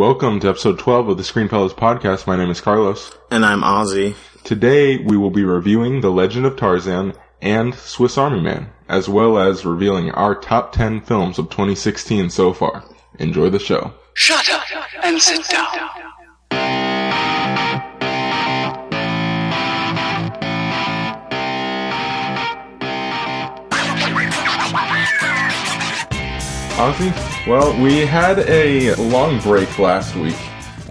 Welcome to episode 12 of the Screen Fellows podcast. My name is Carlos. And I'm Ozzy. Today we will be reviewing The Legend of Tarzan and Swiss Army Man, as well as revealing our top 10 films of 2016 so far. Enjoy the show. Shut up and sit down. Ozzy? Well, we had a long break last week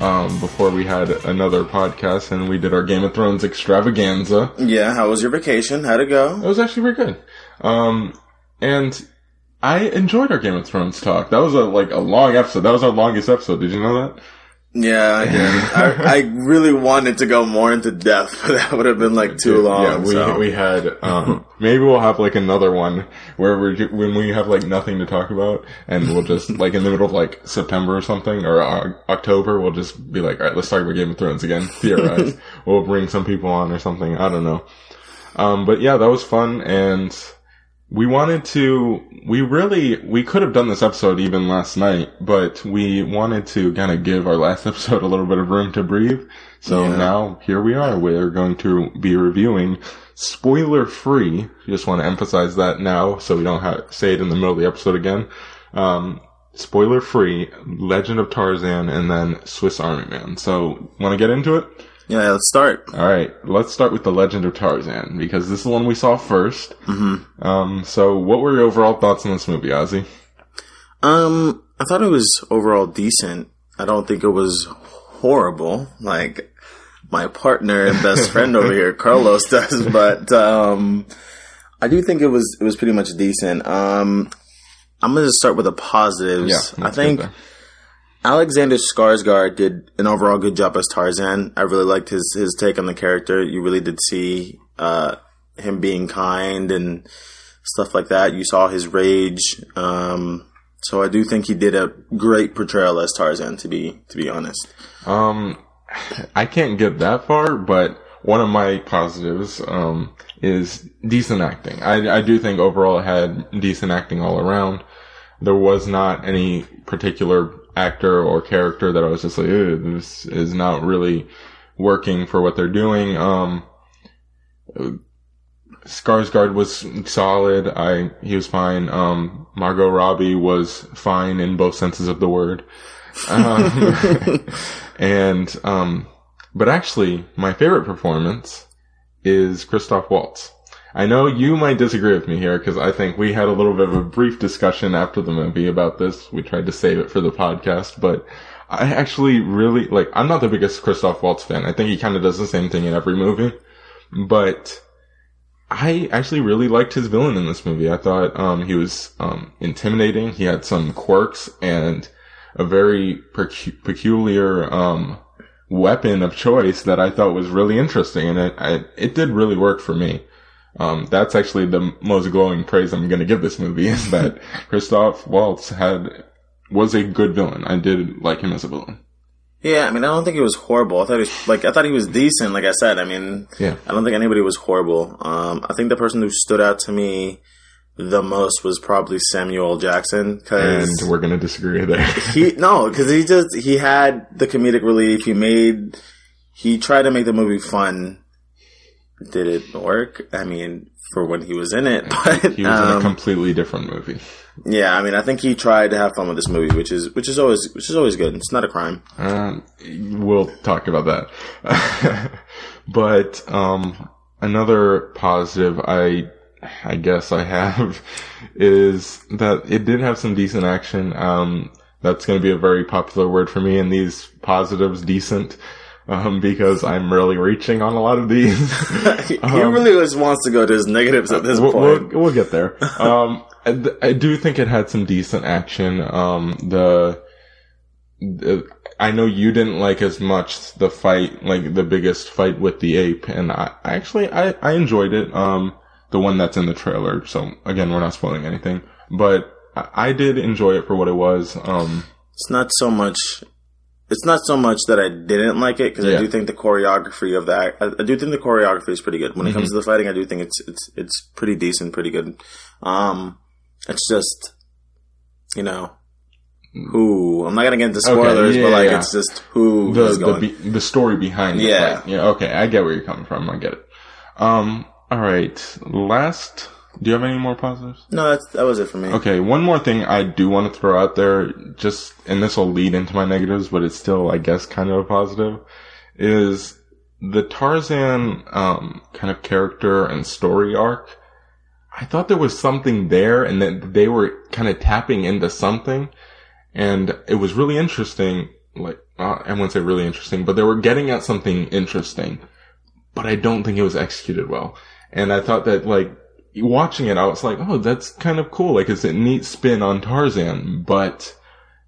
um, before we had another podcast, and we did our Game of Thrones extravaganza. Yeah, how was your vacation? How'd it go? It was actually very good. Um, and I enjoyed our Game of Thrones talk. That was a like a long episode. That was our longest episode. Did you know that? Yeah, I. I, I really wanted to go more into depth, but that would have been like too long. Yeah, we so. we had. Um, maybe we'll have like another one where we when we have like nothing to talk about, and we'll just like in the middle of like September or something or uh, October, we'll just be like, all right, let's talk about Game of Thrones again. Theorize. we'll bring some people on or something. I don't know. Um, but yeah, that was fun, and we wanted to. We really we could have done this episode even last night, but we wanted to kind of give our last episode a little bit of room to breathe. So Yeah. now here we are. We're going to be reviewing spoiler free. Just want to emphasize that now, so we don't have say it in the middle of the episode again. Um, spoiler free, Legend of Tarzan, and then Swiss Army Man. So want to get into it? Yeah, let's start. All right, let's start with the Legend of Tarzan because this is the one we saw 1st Mm-hmm. Um, so what were your overall thoughts on this movie, Ozzy? Um, I thought it was overall decent. I don't think it was horrible, like my partner and best friend over here, Carlos, does. But um, I do think it was it was pretty much decent. Um, I'm gonna start with the positives. Yeah, I think. there. Alexander Skarsgård did an overall good job as Tarzan. I really liked his his take on the character. You really did see uh, him being kind and stuff like that. You saw his rage. Um, so I do think he did a great portrayal as Tarzan. To be to be honest, Um, I can't get that far, but one of my positives um, is decent acting. I, I do think overall it had decent acting all around. There was not any particular actor or character that I was just like, this is not really working for what they're doing. Um, Skarsgård was solid. I he was fine. Um, Margot Robbie was fine in both senses of the word. Um, and um, but actually, my favorite performance is Christoph Waltz. I know you might disagree with me here because I think we had a little bit of a brief discussion after the movie about this. We tried to save it for the podcast, but I actually really like. I'm not the biggest Christoph Waltz fan. I think he kind of does the same thing in every movie, but I actually really liked his villain in this movie. I thought um, he was um, intimidating. He had some quirks and a very pecu- peculiar um, weapon of choice that I thought was really interesting, and it I, it did really work for me. Um, that's actually the most glowing praise I'm going to give this movie is that Christoph Waltz had was a good villain. I did like him as a villain. yeah. I mean, I don't think he was horrible. I thought he was like I thought he was decent. Like I said, I mean, Yeah. I don't think anybody was horrible. Um, I think the person who stood out to me the most was probably Samuel Jackson because And we're going to disagree there. he no because he just he had the comedic relief. He made he tried to make the movie fun. Did it work? I mean, for when he was in it, but He was in a um, completely different movie. yeah, I mean, I think he tried to have fun with this movie, which is which is always which is always good. It's not a crime. Um, we'll talk about that. but um, another positive I I guess I have is that it did have some decent action. Um, that's going to be a very popular word for me in these positives, decent. Um, because I'm really reaching on a lot of these. he really just wants to go to his negatives at this we'll, point. we'll, we'll get there. Um, I, I do think it had some decent action. Um, the, the, I know you didn't like as much the fight, like the biggest fight with the ape, and I I actually I, I enjoyed it. Um, the one that's in the trailer. So again, we're not spoiling anything, but I, I did enjoy it for what it was. Um, It's not so much. It's not so much that I didn't like it because Yeah. I do think the choreography of that. I, I do think the choreography is pretty good when it comes to the fighting. I do think it's it's it's pretty decent, pretty good. Um, it's just you know who. I'm not gonna get into spoilers, yeah, but like yeah. it's just who the the be- the story behind it. Yeah. Yeah. Okay, I get where you're coming from. I get it. Um. All right. Last. Do you have any more positives? no, that's, that was it for me. Okay, one more thing I do want to throw out there, just, and this will lead into my negatives, but it's still, I guess, kind of a positive, is the Tarzan, um, kind of character and story arc. I thought there was something there and that they were kind of tapping into something, and it was really interesting, like, uh, I wouldn't say really interesting, but they were getting at something interesting, but I don't think it was executed well. And I thought that, like, watching it, I was like, oh, that's kind of cool. Like, it's a neat spin on Tarzan, but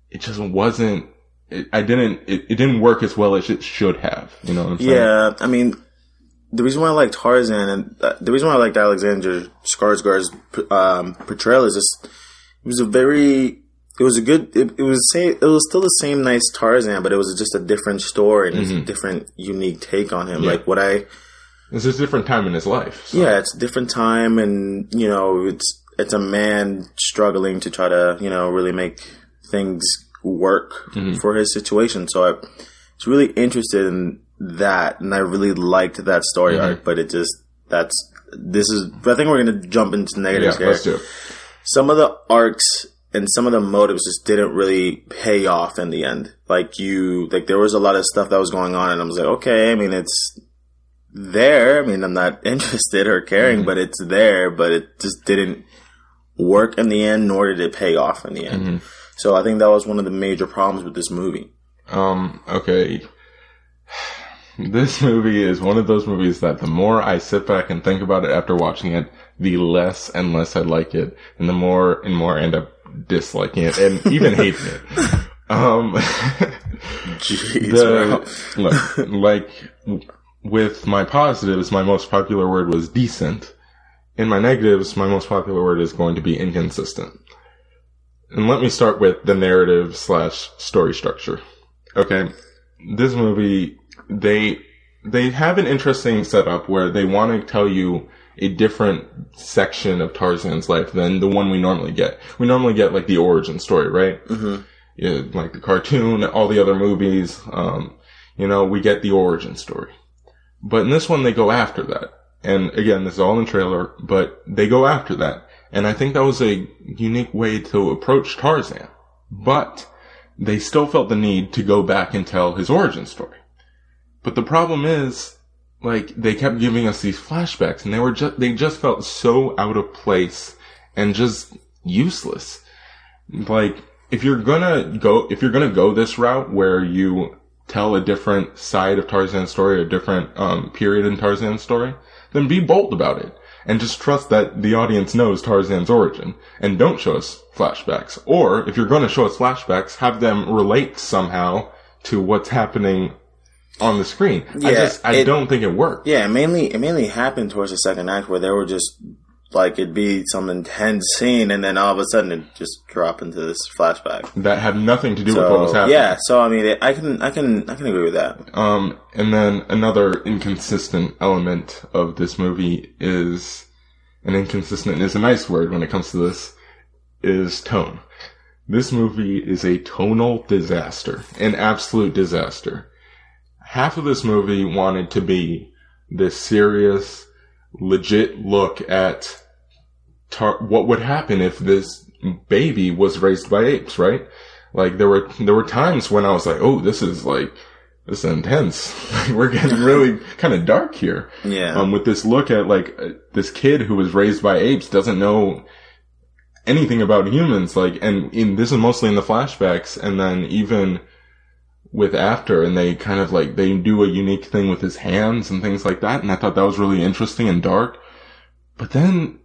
it just wasn't, it, I didn't, it, it didn't work as well as it should have. You know what I'm saying? Yeah, I mean, the reason why I liked Tarzan and uh, the reason why I liked Alexander Skarsgård's um, portrayal is just it was a very it was a good it, it was say it was still the same nice Tarzan, but it was just a different story and it's a different unique take on him. Like what I It's just a different time in his life. so- yeah, it's a different time, and you know, it's it's a man struggling to try to you know really make things work mm-hmm. for his situation. So I was really interested in that, and I really liked that story mm-hmm. arc. But it just that's this is. I think we're gonna jump into Yeah, negatives here. let's do it. Some of the arcs and some of the motives just didn't really pay off in the end. Like you, like there was a lot of stuff that was going on, and I was like, okay, I mean, it's there. I mean, I'm not interested or caring, but it's there. But it just didn't work in the end, nor did it pay off in the end. So I think that was one of the major problems with this movie. Um, okay. This movie is one of those movies that the more I sit back and think about it after watching it, the less and less I like it, and the more and more I end up disliking it and even hating it. Um, Jeez, the, look, like with my positives, my most popular word was decent. In my negatives, my most popular word is going to be inconsistent. And let me start with the narrative slash story structure. Okay. This movie, they, they have an interesting setup where they want to tell you a different section of Tarzan's life than the one we normally get. We normally get like the origin story, right? Mm-hmm. Yeah, like the cartoon, all the other movies, um, you know, we get the origin story. But in this one, they go after that. And again, this is all in the trailer, but they go after that. And I think that was a unique way to approach Tarzan. But they still felt the need to go back and tell his origin story. But the problem is, like, they kept giving us these flashbacks and they were just, they just felt so out of place and just useless. Like, if you're gonna go, if you're gonna go this route where you tell a different side of Tarzan's story, a different, um, period in Tarzan's story, then be bold about it. And just trust that the audience knows Tarzan's origin. And don't show us flashbacks. Or, if you're gonna show us flashbacks, have them relate somehow to what's happening on the screen. I just, I it- don't think it worked. Yeah, it mainly it mainly happened towards the second act where they were just like it'd be some intense scene, and then all of a sudden it just drop into this flashback. That had nothing to do with what was happening. yeah, so I mean, I can I can I can agree with that. Um, and then another inconsistent element of this movie is, and inconsistent is a nice word when it comes to this, is tone. This movie is a tonal disaster, an absolute disaster. Half of this movie wanted to be this serious, legit look at tar- what would happen if this baby was raised by apes, right? Like there were there were times when I was like, "Oh, this is like this is intense. We're getting really kind of dark here." Yeah, Um, with this look at like uh, this kid who was raised by apes doesn't know anything about humans. Like, and in this is mostly in the flashbacks, and then even with after, and they kind of like they do a unique thing with his hands and things like that. And I thought that was really interesting and dark. But then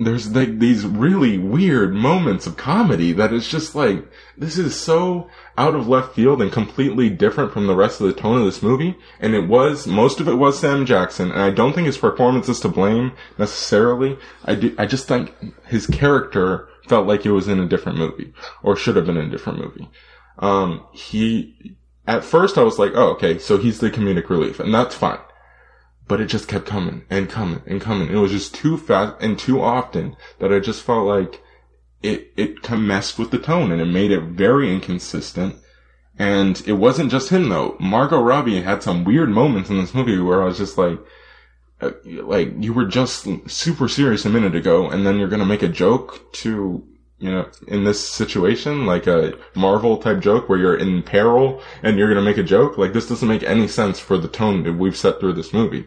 there's like these really weird moments of comedy that it's just like this is so out of left field and completely different from the rest of the tone of this movie. And it was most of it was Sam Jackson, and I don't think his performance is to blame necessarily. I do, I just think his character felt like it was in a different movie or should have been in a different movie. Um, he at first I was like, oh okay, so he's the comedic relief, and that's fine but it just kept coming and coming and coming. It was just too fast and too often that I just felt like it it messed with the tone and it made it very inconsistent. And it wasn't just him though. Margot Robbie had some weird moments in this movie where I was just like, uh, like you were just super serious a minute ago, and then you're gonna make a joke to you know in this situation, like a Marvel type joke where you're in peril and you're gonna make a joke. Like this doesn't make any sense for the tone that we've set through this movie.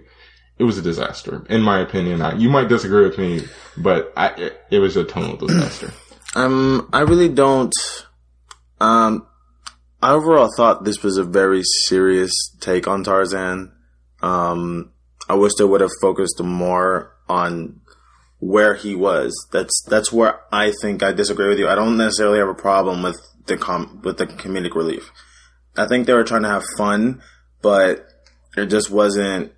It was a disaster, in my opinion. I, you might disagree with me, but I, it, it was a total disaster. Um, I really don't. Um, I overall thought this was a very serious take on Tarzan. Um, I wish they would have focused more on where he was. That's that's where I think I disagree with you. I don't necessarily have a problem with the com- with the comedic relief. I think they were trying to have fun, but it just wasn't.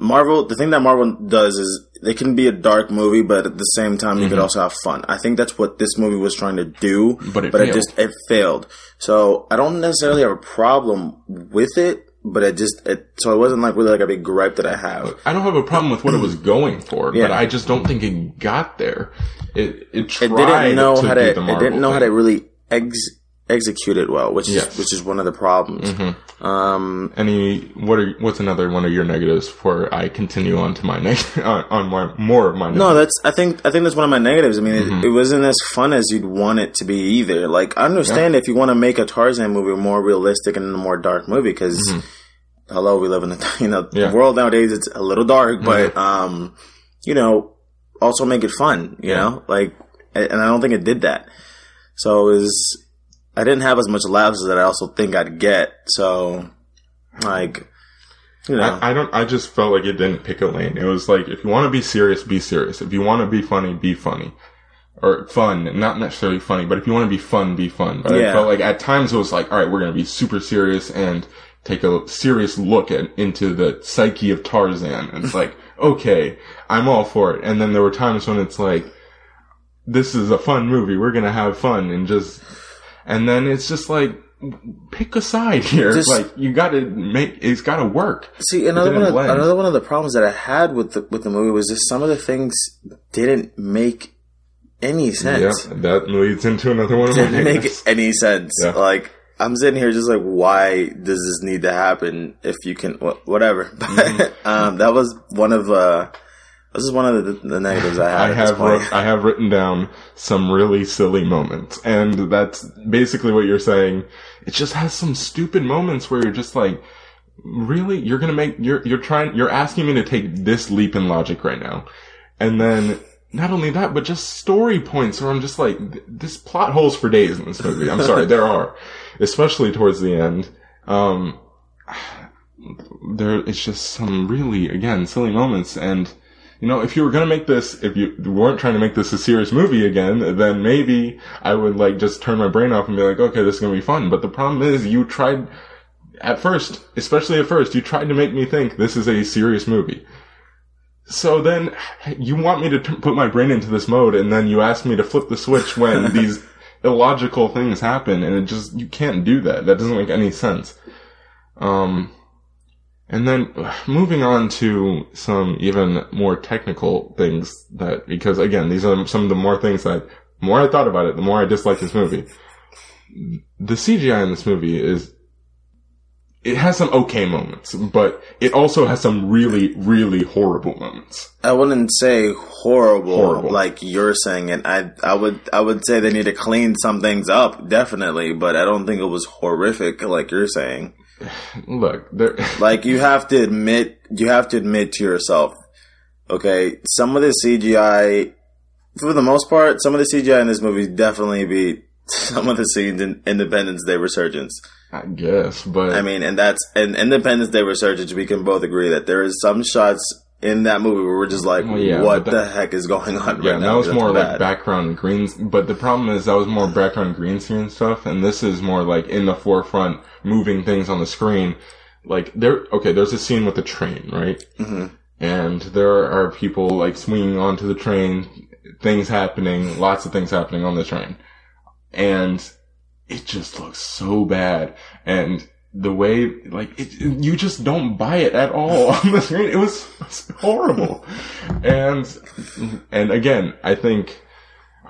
Marvel, the thing that Marvel does is they can be a dark movie, but at the same time, you could mm-hmm. also have fun. I think that's what this movie was trying to do, But it but it just it failed. So I don't necessarily have a problem with it, but it just it so it wasn't like really like a big gripe that I have. I don't have a problem with what it was going for, but I just don't think it got there. It it It tried didn't know to how to. It didn't know how to really ex- execute it well, which is Yes. which is one of the problems. Um, Any what are what's another one of your negatives before I continue on to my neg- on, on my more of my No, that's. I think. I think that's one of my negatives. I mean, it, it wasn't as fun as you'd want it to be either. Like, I understand if you want to make a Tarzan movie more realistic and a more dark movie, because hello, we live in the you know Yeah. the world nowadays. It's a little dark, but um, you know, also make it fun. You know, like, and I don't think it did that. So it was. I didn't have as much laughs as I also think I'd get. So, like, you know, I, I don't. I just felt like it didn't pick a lane. It was like if you want to be serious, be serious. If you want to be funny, be funny, or fun. Not necessarily funny, but if you want to be fun, be fun. But I felt like at times it was like, all right, we're gonna be super serious and take a serious look at into the psyche of Tarzan. And it's like, okay, I'm all for it. And then there were times when it's like, this is a fun movie. We're gonna have fun and just, and then it's just like. Pick a side here. Just- like you got to make. It's got to work. See, another one, of, blend. another one of the problems that I had with the with the movie was just some of the things didn't make any sense. Yeah, that leads into another one of my Didn't make negatives. any sense. Yeah. Like I'm sitting here just like, why does this need to happen? If you can, wh- whatever. But Mm-hmm. um, that was one of uh, this is one of the, the negatives I had. I at this have wrote, I have written down some really silly moments, and that's basically what you're saying. It just has some stupid moments where you're just like, really, you're gonna make you're you're trying you're asking me to take this leap in logic right now, and then not only that, but just story points where I'm just like, this plot holes for days in this movie. I'm sorry, there are, especially towards the end. Um, there it's just some really again silly moments and you know if you were going to make this if you weren't trying to make this a serious movie again then maybe i would like just turn my brain off and be like okay this is going to be fun. But the problem is you tried at first especially at first you tried to make me think this is a serious movie. So then you want me to t- put my brain into this mode and then you ask me to flip the switch when these illogical things happen and it just you can't do that. That doesn't make any sense. Um and then moving on to some even more technical things that, because again, these are some of the more things that, the more I thought about it, the more I dislike this movie. The CGI in this movie is, it has some okay moments, but it also has some really, really horrible moments. I wouldn't say horrible, Horrible. like you're saying it. I I would I would say they need to clean some things up, definitely, but I don't think it was horrific like you're saying. Look, there, Like you have to admit, you have to admit to yourself, okay, some of the CGI, for the most part, some of the CGI in this movie definitely beat some of the scenes in Independence Day Resurgence. I guess, but I mean, and that's in Independence Day Resurgence. We can both agree that there is some shots in that movie where we're just like, Well, yeah, what but the heck is going on Yeah, right and now? that was That's more like background greens. But the problem is that was more background green screen stuff, and this is more like in the forefront, moving things on the screen. Like there, okay, there's a scene with the train, right? Mm-hmm. And there are people like swinging onto the train, things happening, lots of things happening on the train, and it just looks so bad. And the way, like, it, you just don't buy it at all on the screen. It was, it was horrible. And, and again, I think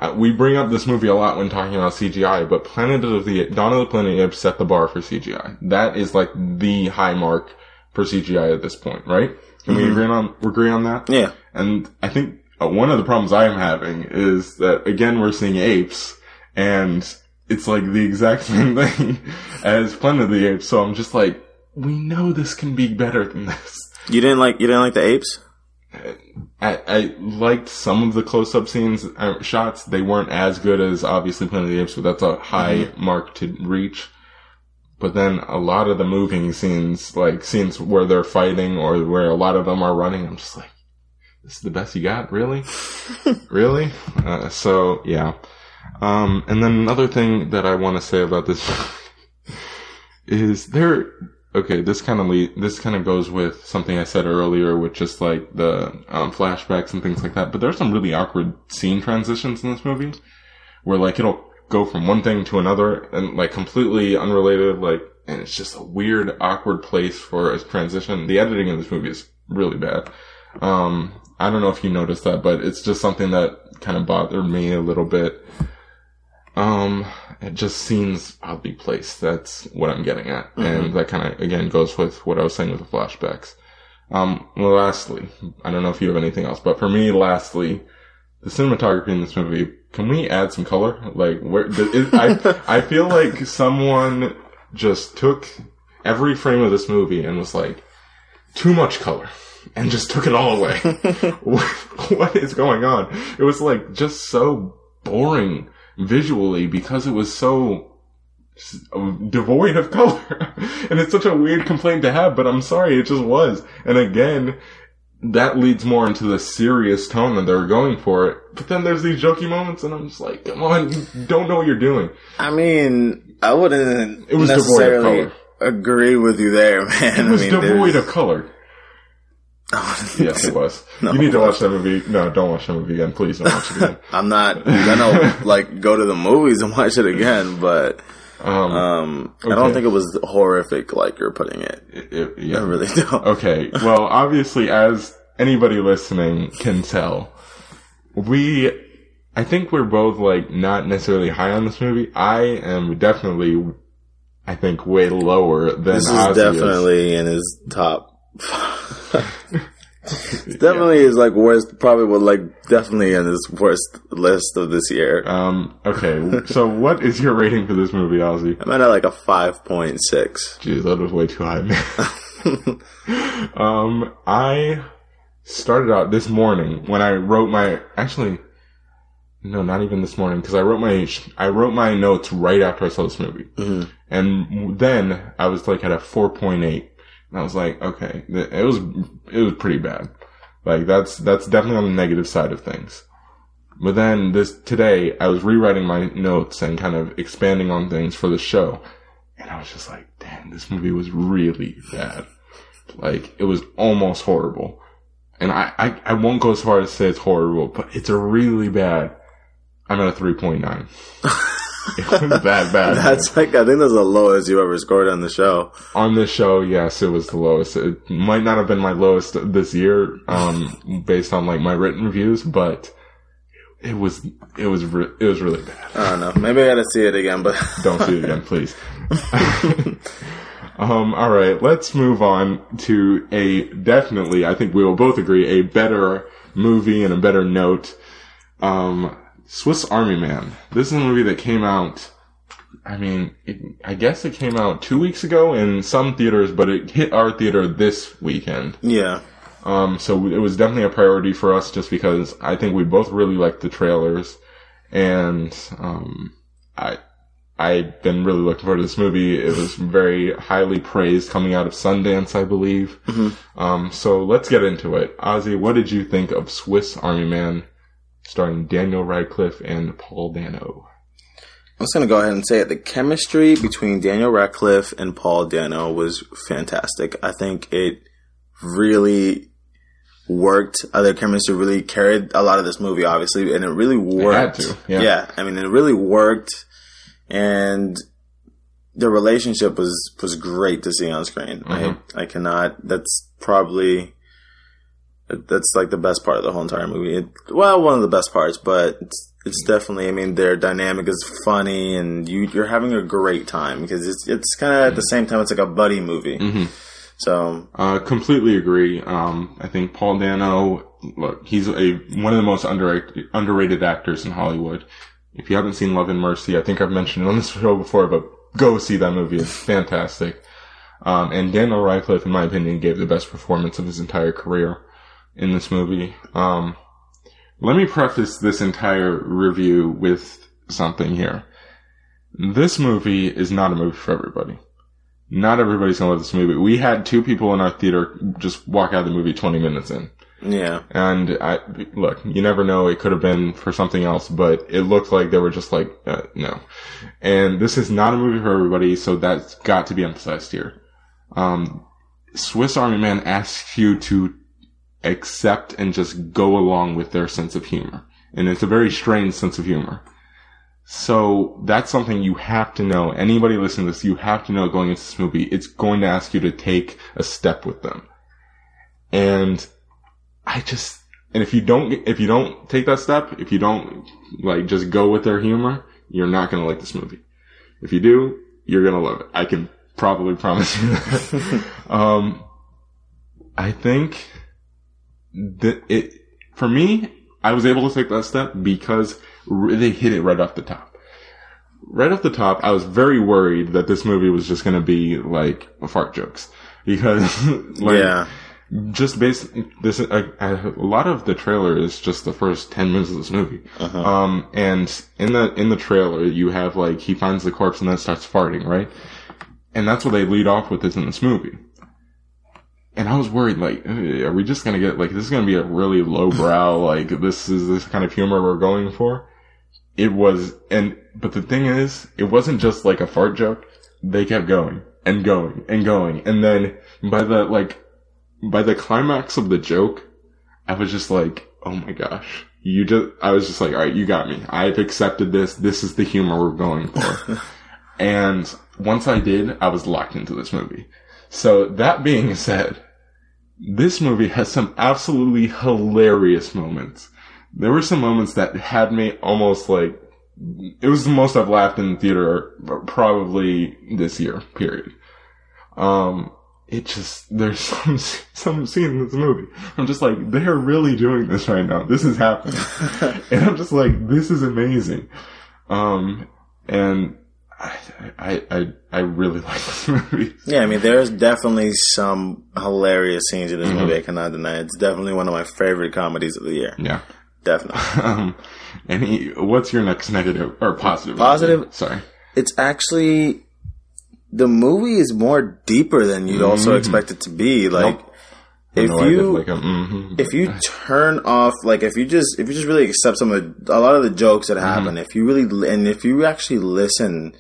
uh, we bring up this movie a lot when talking about CGI, but Planet of the Dawn of the Planet of the Apes set the bar for CGI. That is like the high mark for CGI at this point, right? Can we agree on agree on that? Yeah. And I think uh, one of the problems I'm having is that again we're seeing apes, and it's like the exact same thing as Planet of the Apes. So I'm just like, we know this can be better than this. You didn't like you didn't like the apes? I, I liked some of the close-up scenes, uh, shots. They weren't as good as obviously Planet of the Apes, but that's a high mark to reach. But then a lot of the moving scenes, like scenes where they're fighting or where a lot of them are running, I'm just like, this is the best you got? Really? really? Uh, so, yeah. Um, and then another thing that I want to say about this is there, okay, this kind of this kind of goes with something I said earlier with just like the um, flashbacks and things like that. But there's some really awkward scene transitions in this movie where like it'll go from one thing to another and like completely unrelated, like, and it's just a weird, awkward place for a transition. The editing in this movie is really bad. Um, I don't know if you noticed that, but it's just something that kind of bothered me a little bit. Um, it just seems oddly placed. That's what I'm getting at. And that kind of, again, goes with what I was saying with the flashbacks. Um, well, lastly, I don't know if you have anything else, but for me, lastly, the cinematography in this movie, can we add some color? Like, where, the, I, I feel like someone just took every frame of this movie and was like, too much color. And just took it all away. what, what is going on? It was like just so boring visually because it was so devoid of color. and it's such a weird complaint to have, but I'm sorry, it just was. And again, that leads more into the serious tone that they're going for it. But then there's these jokey moments, and I'm just like, come on, you don't know what you're doing. I mean, I wouldn't It was devoid of necessarily color. agree with you there, man. It was I mean, devoid there's- of color. Yes, it was. No. You need to watch that movie. No, don't watch that movie again. Please don't watch it again. I'm not gonna like go to the movies and watch it again, but Um, um, I don't think it was horrific like you're putting it. it- it- I really don't. Okay. Well, obviously, as anybody listening can tell, we, I think we're both like not necessarily high on this movie. I am definitely, I think, way lower than This is Ozzy definitely in his top. Definitely is like worst. Probably would like definitely in his worst list of this year. Um. Okay. so, what is your rating for this movie, Ozzy? I'm at like a five point six. Jeez, that was way too high, man. um, I started out this morning when I wrote my actually, no, not even this morning because I wrote my I wrote my notes right after I saw this movie, and then I was like at a four point eight, and I was like, okay, it was it was pretty bad. Like that's that's definitely on the negative side of things. But then this today, I was rewriting my notes and kind of expanding on things for the show, and I was just like, damn, this movie was really bad. Like it was almost horrible. And I, I, I won't go as far as to say it's horrible, but it's a really bad. I'm at a 3.9. that bad. That's like I think that's the lowest you ever scored on the show. on this show, yes, it was the lowest. It might not have been my lowest this year, um, based on like my written reviews, but it was it was re- it was really bad. I don't know. Maybe I gotta see it again, but Don't see it again, please. um, all right, let's move on to a definitely. I think we will both agree a better movie and a better note. Um, Swiss Army Man. This is a movie that came out. I mean, it, I guess it came out two weeks ago in some theaters, but it hit our theater this weekend. yeah. Um, so it was definitely a priority for us just because I think we both really liked the trailers and, um, I, I've been really looking forward to this movie. It was very highly praised coming out of Sundance, I believe. Um, so let's get into it. Ozzy, what did you think of Swiss Army Man starring Daniel Radcliffe and Paul Dano? I'm just gonna go ahead and say it. The chemistry between Daniel Radcliffe and Paul Dano was fantastic. I think it really worked. Uh, their chemistry really carried a lot of this movie, obviously, and it really worked. to, yeah. I mean, it really worked, and the relationship was was great to see on screen. Mhm. I I cannot. That's probably. That's like the best part of the whole entire movie. It, well, one of the best parts, but it's It's definitely. I mean, their dynamic is funny, and you you're having a great time because it's it's kind of at the same time it's like a buddy movie. Mm-hmm. So Uh, completely agree. Um, I think Paul Dano, look, he's a one of the most underrated, underrated actors in Hollywood. If you haven't seen Love and Mercy, I think I've mentioned it on this show before, but go see that movie. It's fantastic. Um, and Daniel Radcliffe, in my opinion, gave the best performance of his entire career in this movie. Um, let me preface this entire review with something here. This movie is not a movie for everybody not everybody's gonna love this movie. We had two people in our theater just walk out of the movie 20 minutes in. yeah, And I, look, you never know, it could have been for something else, but it looked like they were just like, uh, no. And this is not a movie for everybody, so that's got to be emphasized here. Um, Swiss Army Man asks you to accept and just go along with their sense of humor. And it's a very strange sense of humor. So that's something you have to know. Anybody listening to this, you have to know going into this movie, it's going to ask you to take a step with them. And I just, and if you don't, if you don't take that step, if you don't like just go with their humor, you're not going to like this movie. If you do, you're going to love it. I can probably promise you that. um, I think that it, for me, I was able to take that step because they hit it right off the top. Right off the top, I was very worried that this movie was just going to be like fart jokes. Because, like, yeah, just based this a, a lot of the trailer is just the first 10 minutes of this movie. Um and in the in the trailer you have like he finds the corpse and then starts farting right? And that's what they lead off with is in this movie and i was worried like "Eh, are we just gonna get like this is gonna be a really low brow like this is this kind of humor we're going for it was and but the thing is it wasn't just like a fart joke they kept going and going and going and then by the like by the climax of the joke, I was just like, oh my gosh. You just, I was just like, alright, you got me. I've accepted this. This is the humor we're going for. and once I did, I was locked into this movie. So that being said, this movie has some absolutely hilarious moments. There were some moments that had me almost like, it was the most I've laughed in the theater probably this year, period. Um, it just there's some some scene in this movie. I'm just like they're really doing this right now. This is happening, and I'm just like this is amazing. Um, and I I I, really like this movie. yeah. I mean, there's definitely some hilarious scenes in Mm-hmm. this movie. I cannot deny. It's definitely one of my favorite comedies of the year. Yeah. Definitely. Um, and he, what's your next negative or positive? Positive? Sorry. it's actually the movie is more deeper than you'd also expect it to be. Like if No, I did you like a, mhm. if you turn off like if you just if you just really accept some of the, a lot of the jokes that happen, if you really and if you actually listen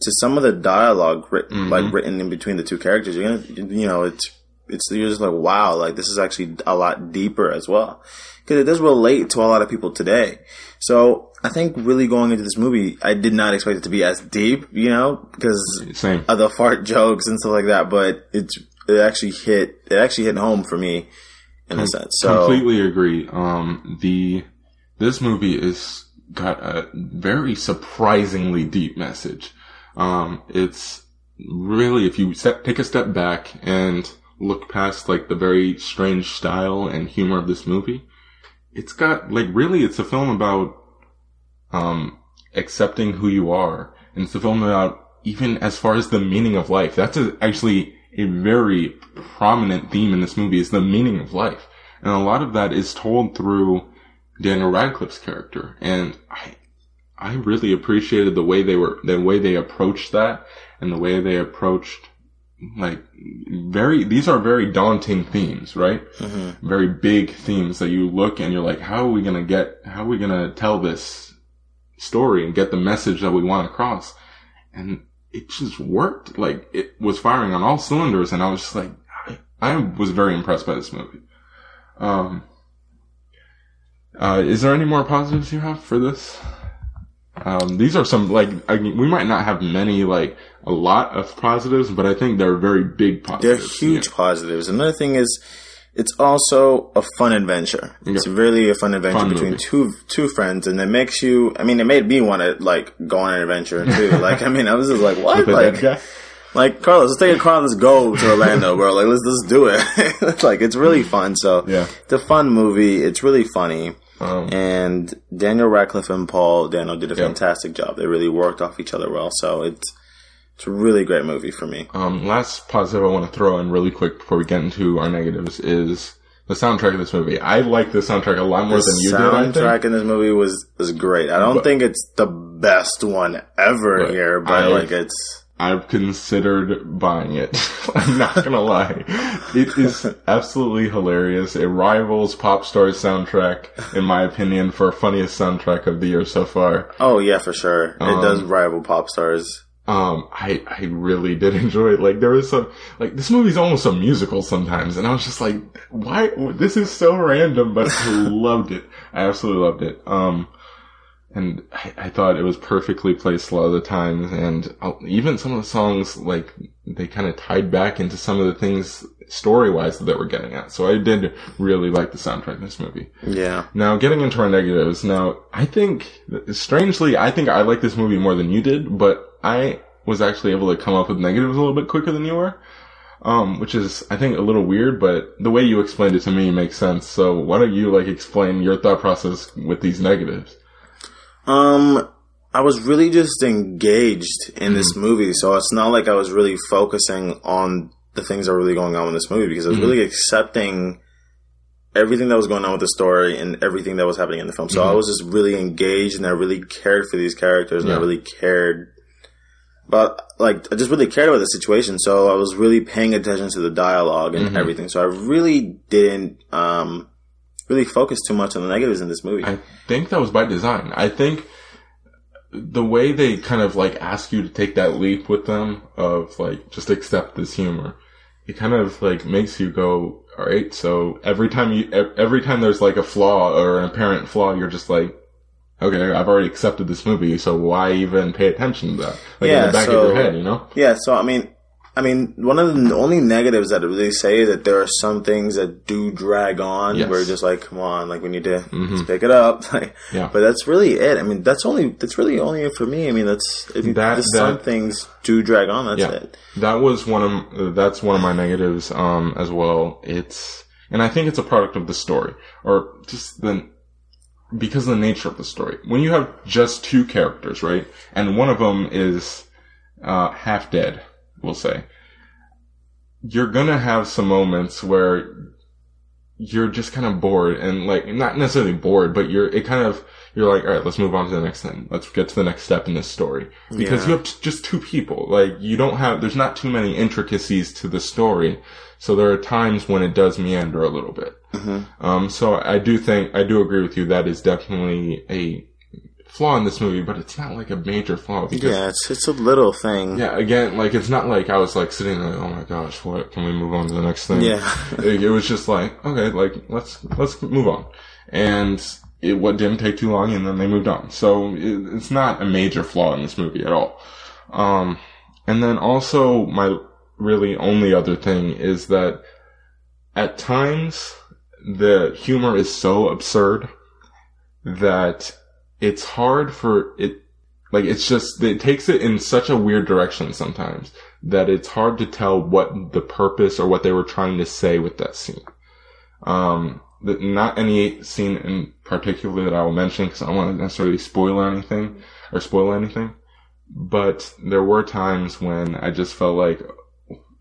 to some of the dialogue written like written in between the two characters, you're gonna you know it's it's you're just like wow like this is actually a lot deeper as well because it does relate to a lot of people today. So I think really going into this movie, I did not expect it to be as deep, you know, because same. of the fart jokes and stuff like that. But it's it actually hit it actually hit home for me in a sense. So completely agree. Um, the this movie is got a very surprisingly deep message. Um, it's really if you take a step back and look past like the very strange style and humor of this movie, it's got like really it's a film about um accepting who you are, and it's a film about even as far as the meaning of life. That's a, actually a very prominent theme in this movie is the meaning of life. And a lot of that is told through Daniel Radcliffe's character. And I, I really appreciated the way they were, the way they approached that and the way they approached like very, these are very daunting themes, right? Very big themes that you look and you're like, how are we going to get, how are we going to tell this story and get the message that we want across? And it just worked. Like it was firing on all cylinders, and I was just like, I, I was very impressed by this movie. Um, uh, is there any more positives you have for this? Um, these are some like I mean, we might not have many like a lot of positives, but I think they're very big positives. they're huge positives. Another thing is It's also a fun adventure. It's Yeah. really a fun adventure Fun between movie. two two friends, and it makes you. I mean, it made me want to like go on an adventure too. like, I mean, I was just like, what? Like, like Carlos, let's take a car. Let's go to Orlando, bro. Like, let's let's do it. it's like it's really fun. So Yeah. it's a fun movie. It's really funny. Um, and Daniel Radcliffe and Paul Dano did a Yeah. fantastic job. They really worked off each other well. So it's it's a really great movie for me. Um, last positive I want to throw in really quick before we get into our negatives is the soundtrack of this movie. I like the soundtrack a lot more than you did. The soundtrack in this movie was was great. I don't But- think it's the best one ever here, but I- like it's I've considered buying it. I'm not gonna lie. It is absolutely hilarious. It rivals Popstar's soundtrack, in my opinion, for funniest soundtrack of the year so far. oh yeah for sure. it does Um, rival Popstar's. Um, I, I really did enjoy it. Like, there was some, like, this movie's almost a musical sometimes, and I was just like, why, this is so random, but I loved it. I absolutely loved it. Um, and I, I thought it was perfectly placed a lot of the times, and uh, even some of the songs, like, they kind of tied back into some of the things story-wise that we're getting at. So I did really like the soundtrack in this movie. Yeah. Now, getting into our negatives. Now, I think, strangely, I think I like this movie more than you did, but I was actually able to come up with negatives a little bit quicker than you were. Um, which is, I think, a little weird, but the way you explained it to me makes sense. So why don't you, like, explain your thought process with these negatives? Um, I was really just engaged in this Mm-hmm. movie, so it's not like I was really focusing on the things that were really going on in this movie because I was Mm-hmm. really accepting everything that was going on with the story and everything that was happening in the film. So I was just really engaged and I really cared for these characters and I Mm-hmm. Really cared about like I just really cared about the situation. So I was really paying attention to the dialogue and Mm-hmm. everything. So I really didn't um really focus too much on the negatives in this movie. I think that was by design. I think the way they kind of like ask you to take that leap with them of like just accept this humor, it kind of like makes you go, all right. So every time you, every time there's like a flaw or an apparent flaw, you're just like, okay, I've already accepted this movie, so why even pay attention to that? Like in the back so- of your head, you know? Yeah, so I mean, I mean, one of the only negatives that really say that there are some things that do drag on. Yes. Mm-hmm. We're just like, come on, like we need to just pick it up. Like, Yeah. But that's really it. I mean, that's only that's really only it for me. I mean, that's if you, That- some things do drag on. That's Yeah. it. That was one of that's one of my negatives um as well. It's and I think it's a product of the story or just the because of the nature of the story. When you have just two characters, right? And one of them is uh half dead, we'll say. You're to have some moments where you're just kind of bored and like not necessarily bored, but you're it kind of you're like, all right, let's move on to the next thing. Let's get to the next step in this story because Yeah. you have t- just two people. Like you don't have there's not too many intricacies to the story, so there are times when it does meander a little bit. Um, so I do think I do agree with you. That is definitely a flaw in this movie, but it's not like a major flaw because Yeah, it's it's a little thing. yeah, again, like it's not like I was like sitting there, oh my gosh, what? Can we move on to the next thing? Yeah. it, it was just like, okay, like let's let's move on, and it what didn't take too long, and then they moved on. So it, it's not a major flaw in this movie at all. Um, and then also my really only other thing is that at times the humor is so absurd that it's hard for it like it's just it takes it in such a weird direction sometimes that it's hard to tell what the purpose or what they were trying to say with that scene. Um, that not any scene in particular that I will mention because I don't want to necessarily spoil anything or spoil anything. But there were times when I just felt like,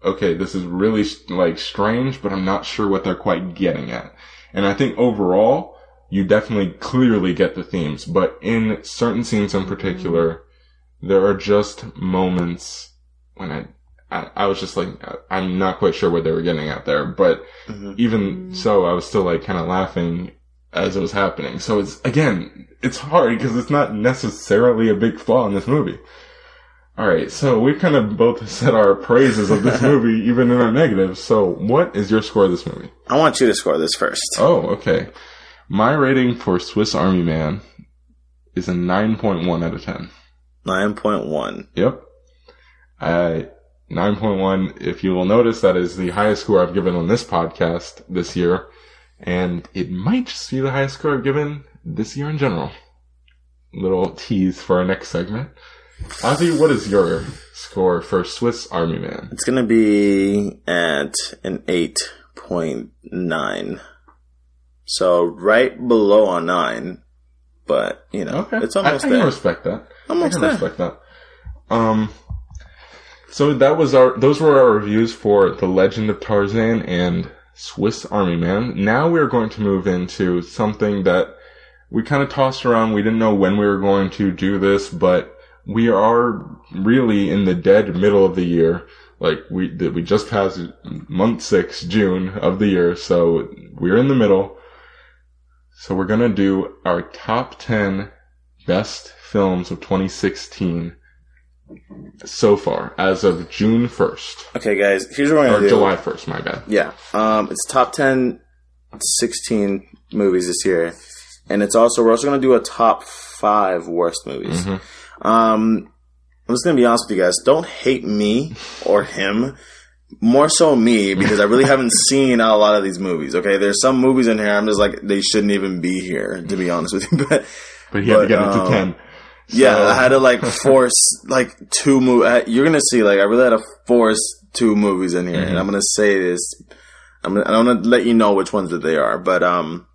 okay, this is really like strange, but I'm not sure what they're quite getting at. And I think overall, you definitely clearly get the themes, but in certain scenes in mm-hmm. particular, there are just moments when I, I, I was just like, I- I'm not quite sure what they were getting at there, but mm-hmm. even mm-hmm. so, I was still like kind of laughing as it was happening. So it's, again, it's hard because it's not necessarily a big flaw in this movie. Alright, so we kind of both said our praises of this movie, even in our negatives. So what is your score of this movie? I want you to score this first. Oh, okay. My rating for Swiss Army Man is a 9.1 out of 10. Nine point one. Yep. I 9.1. If you will notice, that is the highest score I've given on this podcast this year. And it might just be the highest score I've given this year in general. Little tease for our next segment. Ozzy, what is your score for Swiss Army Man? It's gonna be at an eight point nine. So right below a nine, but you know, Okay. it's almost I, I there. can respect that. Almost I can there. respect that. Um, so that was our, those were our reviews for The Legend of Tarzan and Swiss Army Man. Now we're going to move into something that we kind of tossed around. We didn't know when we were going to do this, but we are really in the dead middle of the year. Like we, we just passed month six, June of the year. So we're in the middle. So we're going to do our top 10 best films of 2016 so far as of June 1st. Okay, guys, here's what we're gonna do. July 1st, my bad. Yeah, um, it's top 10, 16 movies this year, and it's also we're also gonna do a top five worst movies. Mm-hmm. Um, I'm just gonna be honest with you guys. Don't hate me or him. More so me because I really haven't seen a lot of these movies. Okay, there's some movies in here I'm just like they shouldn't even be here to be honest with you. But But he had to But, get um, 10. yeah, I had to like force like two movies. You're gonna see like I really had to force two movies in here, Mm-hmm. and I'm gonna say this. I'm gonna, I'm gonna let you know which ones that they are, but um,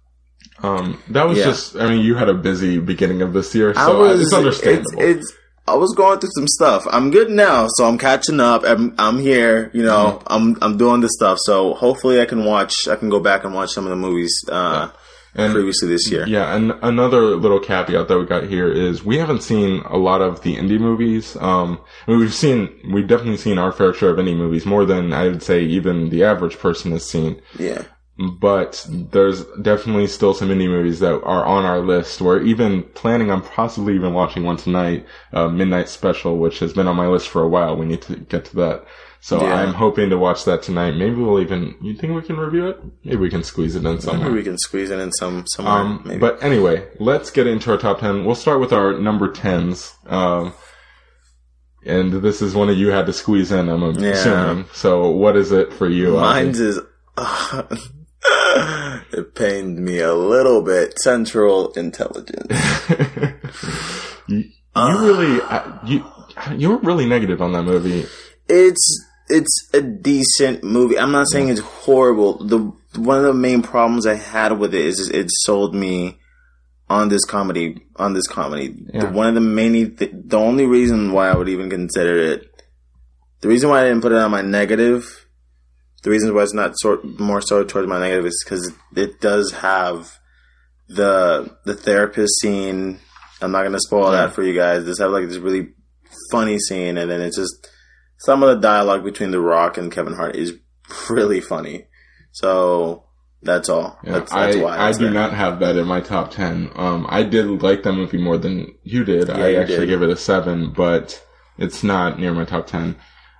Um, that was Yeah. just, I mean, you had a busy beginning of this year, so I was. it's understandable. It's, it's. I was going through some stuff. I'm good now, so I'm catching up. I'm, I'm here. You know, Mm-hmm. I'm I'm doing this stuff. So hopefully, I can watch. I can go back and watch some of the movies uh, and previously this year. yeah, and another little caveat that we got here is we haven't seen a lot of the indie movies. Um, I mean, we've seen, we've definitely seen our fair share of indie movies, more than I would say even the average person has seen. Yeah. But there's definitely still some indie movies that are on our list. We're even planning on possibly even watching one tonight, uh, Midnight Special, which has been on my list for a while. We need to get to that. So Yeah. I'm hoping to watch that tonight. Maybe we'll even, you think we can review it? Maybe we can squeeze it in Maybe somewhere. we can squeeze it in some somewhere. Um, maybe. but anyway, let's get into our top 10. We'll start with our number 10s. Um, and this is one that you had to squeeze in, I'm assuming. So what is it for you? Mine's is. it pained me a little bit. Central Intelligence. you, you really, uh, you, you were really negative on that movie. It's it's a decent movie. I'm not saying it's horrible. The one of the main problems I had with it is it sold me on this comedy. On this comedy, Yeah. the, one of the main, th- the only reason why I would even consider it, the reason why I didn't put it on my negative, the reason why it's not sort more so towards my negative is because it does have the the therapist scene. I'm not gonna spoil that for you guys. Just have like this really funny scene, and then it's just some of the dialogue between The Rock and Kevin Hart is really funny. So that's all. Yeah, that's, that's I, why I do there. not have that in my top 10. Um, I did like that movie more than you did. I you actually did. give it a 7, but it's not near my top 10.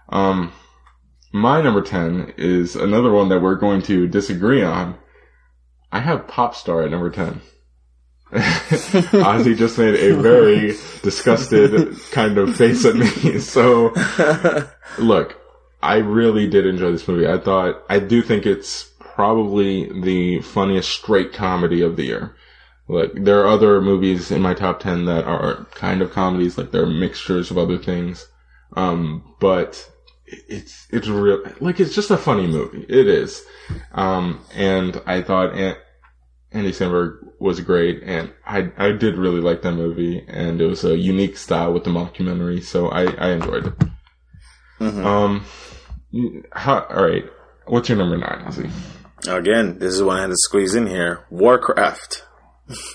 Um, my number 10 is another one that we're going to disagree on. I have Popstar at number 10. Ozzy just made a very disgusted kind of face at me. So, look, I really did enjoy this movie. I thought, I do think it's probably the funniest straight comedy of the year. Like, there are other movies in my top 10 that are kind of comedies, like they're mixtures of other things. Um, but it's, it's real, like, it's just a funny movie. It is. Um, and I thought An- Andy Samberg was great, and I, I did really like that movie, and it was a unique style with the mockumentary, so I, I enjoyed it. Mhm. Um, how, all right. What's your number nine, Ozzy? Again, this is one I had to squeeze in here. Warcraft.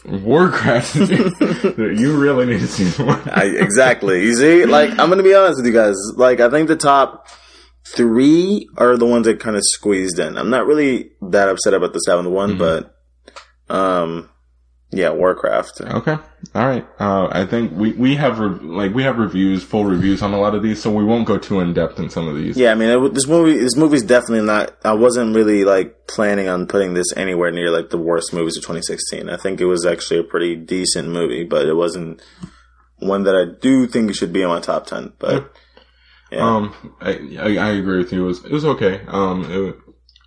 Warcraft. you really need to see more. I, exactly. You see, like I'm gonna be honest with you guys. Like I think the top three are the ones that kind of squeezed in. I'm not really that upset about the seventh one, but um, yeah, Warcraft. Okay. All right. Uh, I think we, we have, re- like, we have reviews, full reviews on a lot of these, so we won't go too in depth in some of these. Yeah, I mean, it, this movie, this movie's definitely not. I wasn't really like planning on putting this anywhere near like the worst movies of 2016. I think it was actually a pretty decent movie, but it wasn't one that I do think should be in my top ten. But Yeah. Um, I, I I agree with you. It was it was okay. Um, it was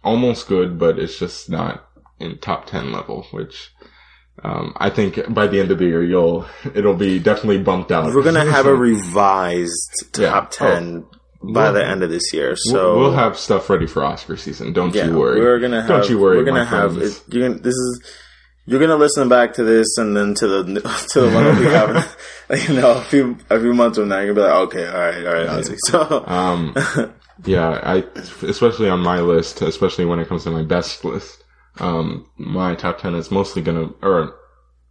almost good, but it's just not in top ten level, which. Um, I think by the end of the year, you'll it'll be definitely bumped out. We're gonna have a revised Yeah. top ten by We'll- the end of this year. So we'll have stuff ready for Oscar season. Don't yeah, you worry. we're gonna have. Don't you worry. We're gonna my have. It, you're gonna, this is. You're gonna listen back to this and then to the to the one that we have, you know, a few a few months from now. You're gonna be like, okay, all right, all right, Ozzy. So Um, yeah, I especially on my list, especially when it comes to my best list, um, my top ten is mostly gonna, or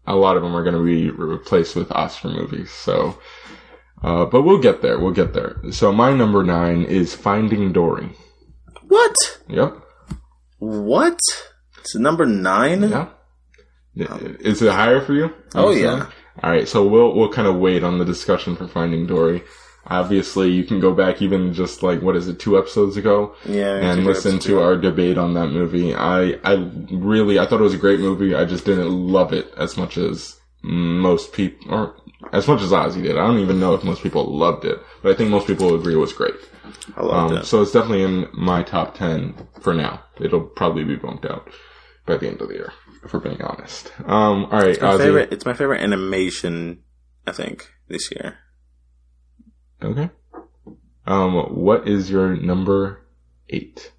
a lot of them are gonna be replaced with Oscar movies. So, uh, but we'll get there. We'll get there. So my number nine is Finding Dory. what? Yep. What? It's number nine. Yeah. Is it higher for you? Oh, yeah. All right, so we'll we'll kind of wait on the discussion for Finding Dory. Obviously, you can go back even just like what is it, two episodes ago, Yeah, and listen to ago. our debate on that movie. I I really I thought it was a great movie. I just didn't love it as much as most people, or as much as Ozzy did. I don't even know if most people loved it, but I think most people agree it was great. I love Um, that. so it's definitely in my top 10 for now. It'll probably be bumped out by the end of the year, if we're being honest. Um, all right, it's My Ozzy. favorite. It's my favorite animation. I think this year. Okay. Um, what is your number eight?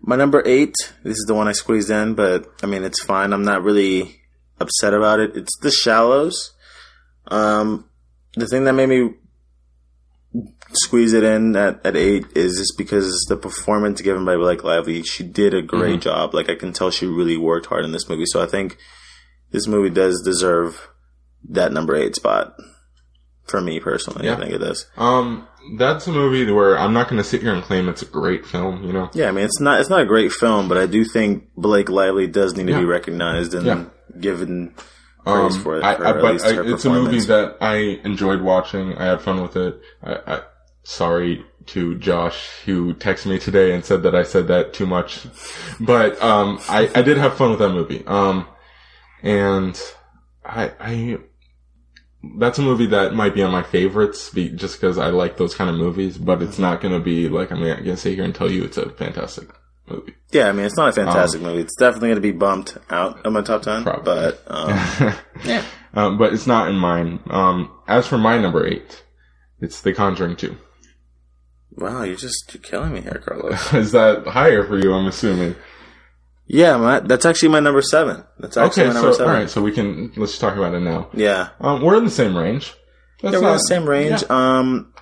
My number eight. This is the one I squeezed in, but I mean it's fine. I'm not really upset about it. It's The Shallows. Um, the thing that made me squeeze it in at, at eight is just because the performance given by Blake Lively. She did a great job. Like I can tell she really worked hard in this movie. So I think this movie does deserve that number eight spot for me personally. Yeah. I think it does. Um, that's a movie where I'm not going to sit here and claim it's a great film, you know? Yeah, I mean it's not it's not a great film, but I do think Blake Lively does need to be recognized and Yeah. given praise Um, for it. I, for I, at but I, it's a movie that I enjoyed watching. I had fun with it. I, I, sorry to Josh who texted me today and said that I said that too much, but um, I, I did have fun with that movie. Um, and I, I that's a movie that might be on my favorites be, just because I like those kind of movies, but it's not going to be like I'm going to sit here and tell you it's a fantastic movie. yeah, I mean it's not a fantastic movie. It's definitely going to be bumped out of my top ten. Probably. But um, yeah, um, but it's not in mine. Um, as for my number eight, it's The Conjuring 2. wow, you're just you're killing me here, Carlos. Is that higher for you? I'm assuming. Yeah, my, that's actually my number seven. That's actually Okay, my number so all seven. right, so we can let's talk about it now. Yeah, Um, we're in the same range. That's yeah, we're in the same range. yeah. Um,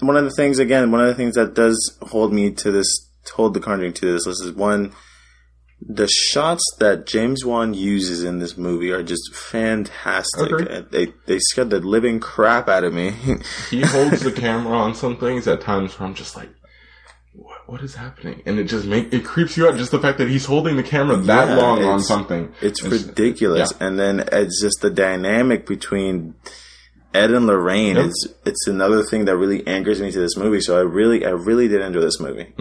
one of the things again, one of the things that does hold me to this, hold the Conjuring to this list is one. The shots that James Wan uses in this movie are just fantastic. Agreed. Uh, They they scared the living crap out of me. He holds the camera on some things at times where I'm just like, what, is happening? And it just make it creeps you out. Just the fact that he's holding the camera that Yeah, long on something. It's ridiculous. yeah. And then it's just the dynamic between Ed and Lorraine. Yep. It's it's another thing that really angers me to this movie. So I really I really did enjoy this movie.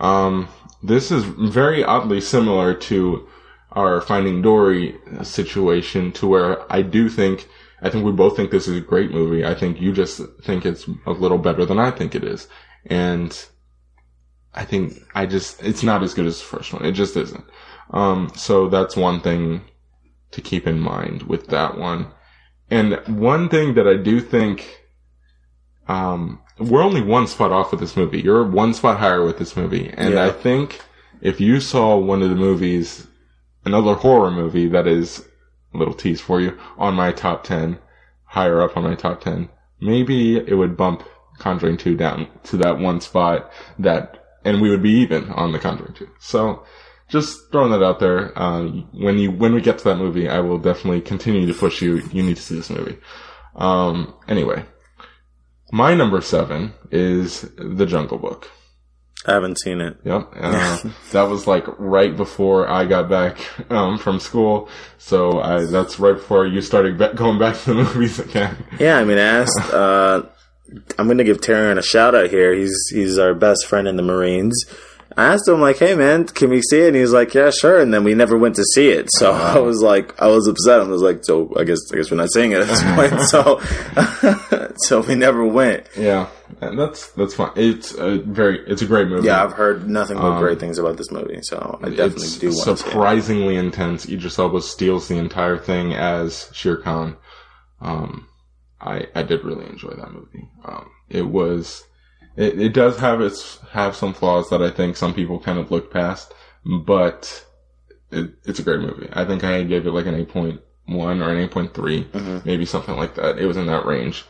Um, this is very oddly similar to our Finding Dory situation, to where I do think, I think we both think this is a great movie. I think you just think it's a little better than I think it is. And I think I just, it's not as good as the first one. It just isn't. Um, so that's one thing to keep in mind with that one. And one thing that I do think, um, we're only one spot off with this movie. You're one spot higher with this movie. And Yeah. I think if you saw one of the movies, another horror movie that is a little tease for you on my top 10, higher up on my top 10, maybe it would bump Conjuring 2 down to that one spot that, and we would be even on the Conjuring 2. So, just throwing that out there. Uh, when you when we get to that movie, I will definitely continue to push you. You need to see this movie. Um, anyway, my number seven is The Jungle Book. I haven't seen it. Yep, uh, that was like right before I got back um, from school. So I, that's right before you started going back to the movies again. Yeah, I mean, I asked. Uh, I'm going to give Taryn a shout out here. He's he's our best friend in the Marines. I asked him like, "Hey man, can we see it?" And he was like, "Yeah, sure." And then we never went to see it. So I was like, I was upset. I was like, "So I guess I guess we're not seeing it at this point." So so we never went. Yeah. and that's that's fine. It's a very it's a great movie. Yeah, I've heard nothing but great things about this movie, so I definitely Um, do want to see it. surprisingly intense. Idris Elba steals the entire thing as Shere Khan. Um, I I did really enjoy that movie. Um, it was it, it does have its have some flaws that I think some people kind of look past, but it, it's a great movie. I think I gave it like an eight point one or an eight Mm-hmm. maybe something like that. It was in that range.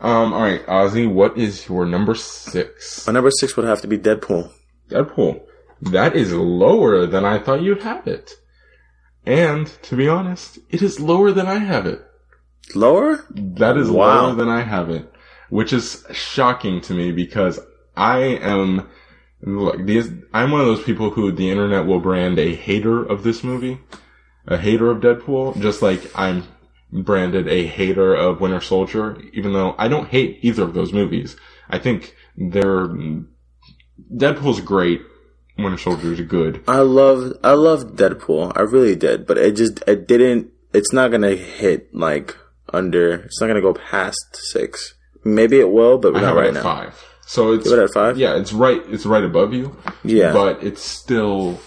Um, all right, Ozzy, what is your number six? My number six would have to be Deadpool. Deadpool. That is lower than I thought you'd have it. And, to be honest, it is lower than I have it. Lower? That is Wow. lower than I have it. Which is shocking to me because I am, look, these, I'm one of those people who the internet will brand a hater of this movie. A hater of Deadpool, just like I'm branded a hater of Winter Soldier, even though I don't hate either of those movies. I think they're, Deadpool's great. Winter Soldier is good. I love I love Deadpool. I really did, but it just it didn't. It's not gonna hit like under. It's not gonna go past six. Maybe it will, but I not right now. five. So it's Give it at five. yeah, it's right. It's right above you. Yeah. but it's still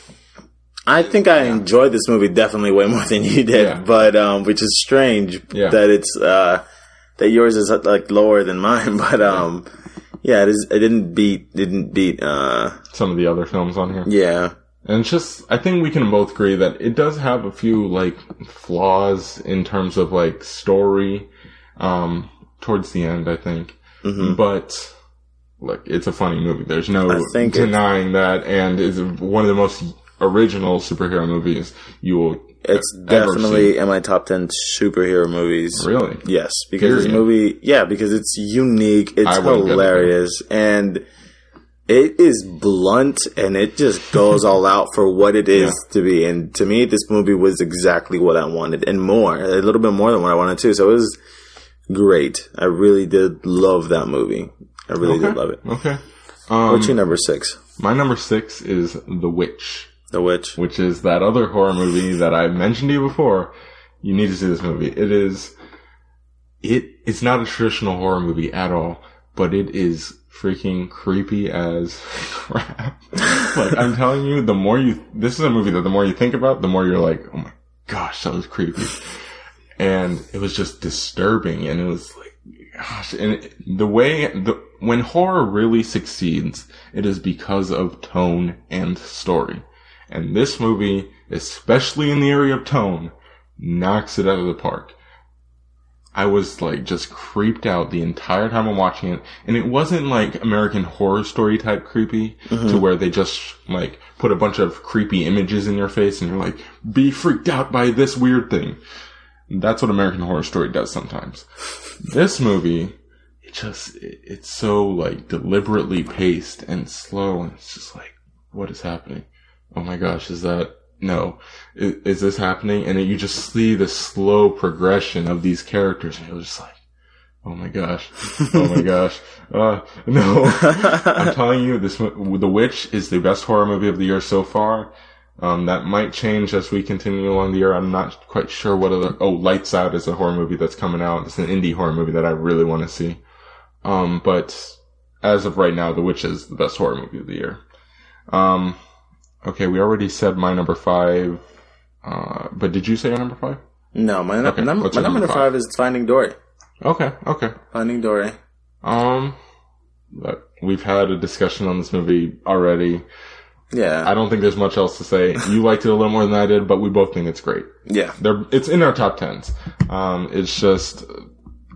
I think I enjoyed this movie definitely way more than you did, Yeah. but um, which is strange Yeah. that it's uh that yours is like lower than mine, but um, yeah, it is. It didn't beat didn't beat uh some of the other films on here. yeah And it's just, I think we can both agree that it does have a few like flaws in terms of like story, um, towards the end, I think. But look, it's a funny movie. There's no Mm-hmm. Denying that, and is one of the most original superhero movies you will. it's definitely in my top ten superhero movies. really. Yes, because this Period. movie, yeah, because it's unique, it's I it, hilarious, and it is blunt, and it just goes all out for what it is to be. And to me, this movie was exactly what I wanted, and more, a little bit more than what I wanted too. So it was great. I really did love that movie. I really did love it. Okay. Um, What's your number six? my number six is The Witch. The Witch. which is that other horror movie that I mentioned to you before. You need to see this movie. It is, it, it's not a traditional horror movie at all, but it is freaking creepy as crap. like I'm telling you, the more you, this is a movie that the more you think about, the more you're like, oh my gosh, that was creepy. and it was just disturbing and it was like, gosh, and it, the way, the, when horror really succeeds, it is because of tone and story. And this movie, especially in the area of tone, knocks it out of the park. I was like just creeped out the entire time I'm watching it. And it wasn't like American horror story type creepy to uh-huh. where they just like put a bunch of creepy images in your face and you're like, be freaked out by this weird thing. That's what American horror story does sometimes. This movie, it just, it, it's so like deliberately paced and slow and it's just like, what is happening? Oh my gosh, is that, no, is, is this happening? And you just see the slow progression of these characters and you're just like, oh my gosh, oh my gosh, uh, no. I'm telling you, this, The Witch is the best horror movie of the year so far. Um, that might change as we continue along the year. I'm not quite sure what other, oh, Lights Out is a horror movie that's coming out. It's an indie horror movie that I really want to see. Um, but as of right now, The Witch is the best horror movie of the year. Um, okay, we already said my number five. Uh, but did you say your number five? No, my, Okay, num- my number number five is Finding Dory. Okay, okay. Finding Dory. Um, we've had a discussion on this movie already. Yeah. I don't think there's much else to say. You liked it a little more than I did, but we both think it's great. yeah. They're, it's in our top tens. Um, it's just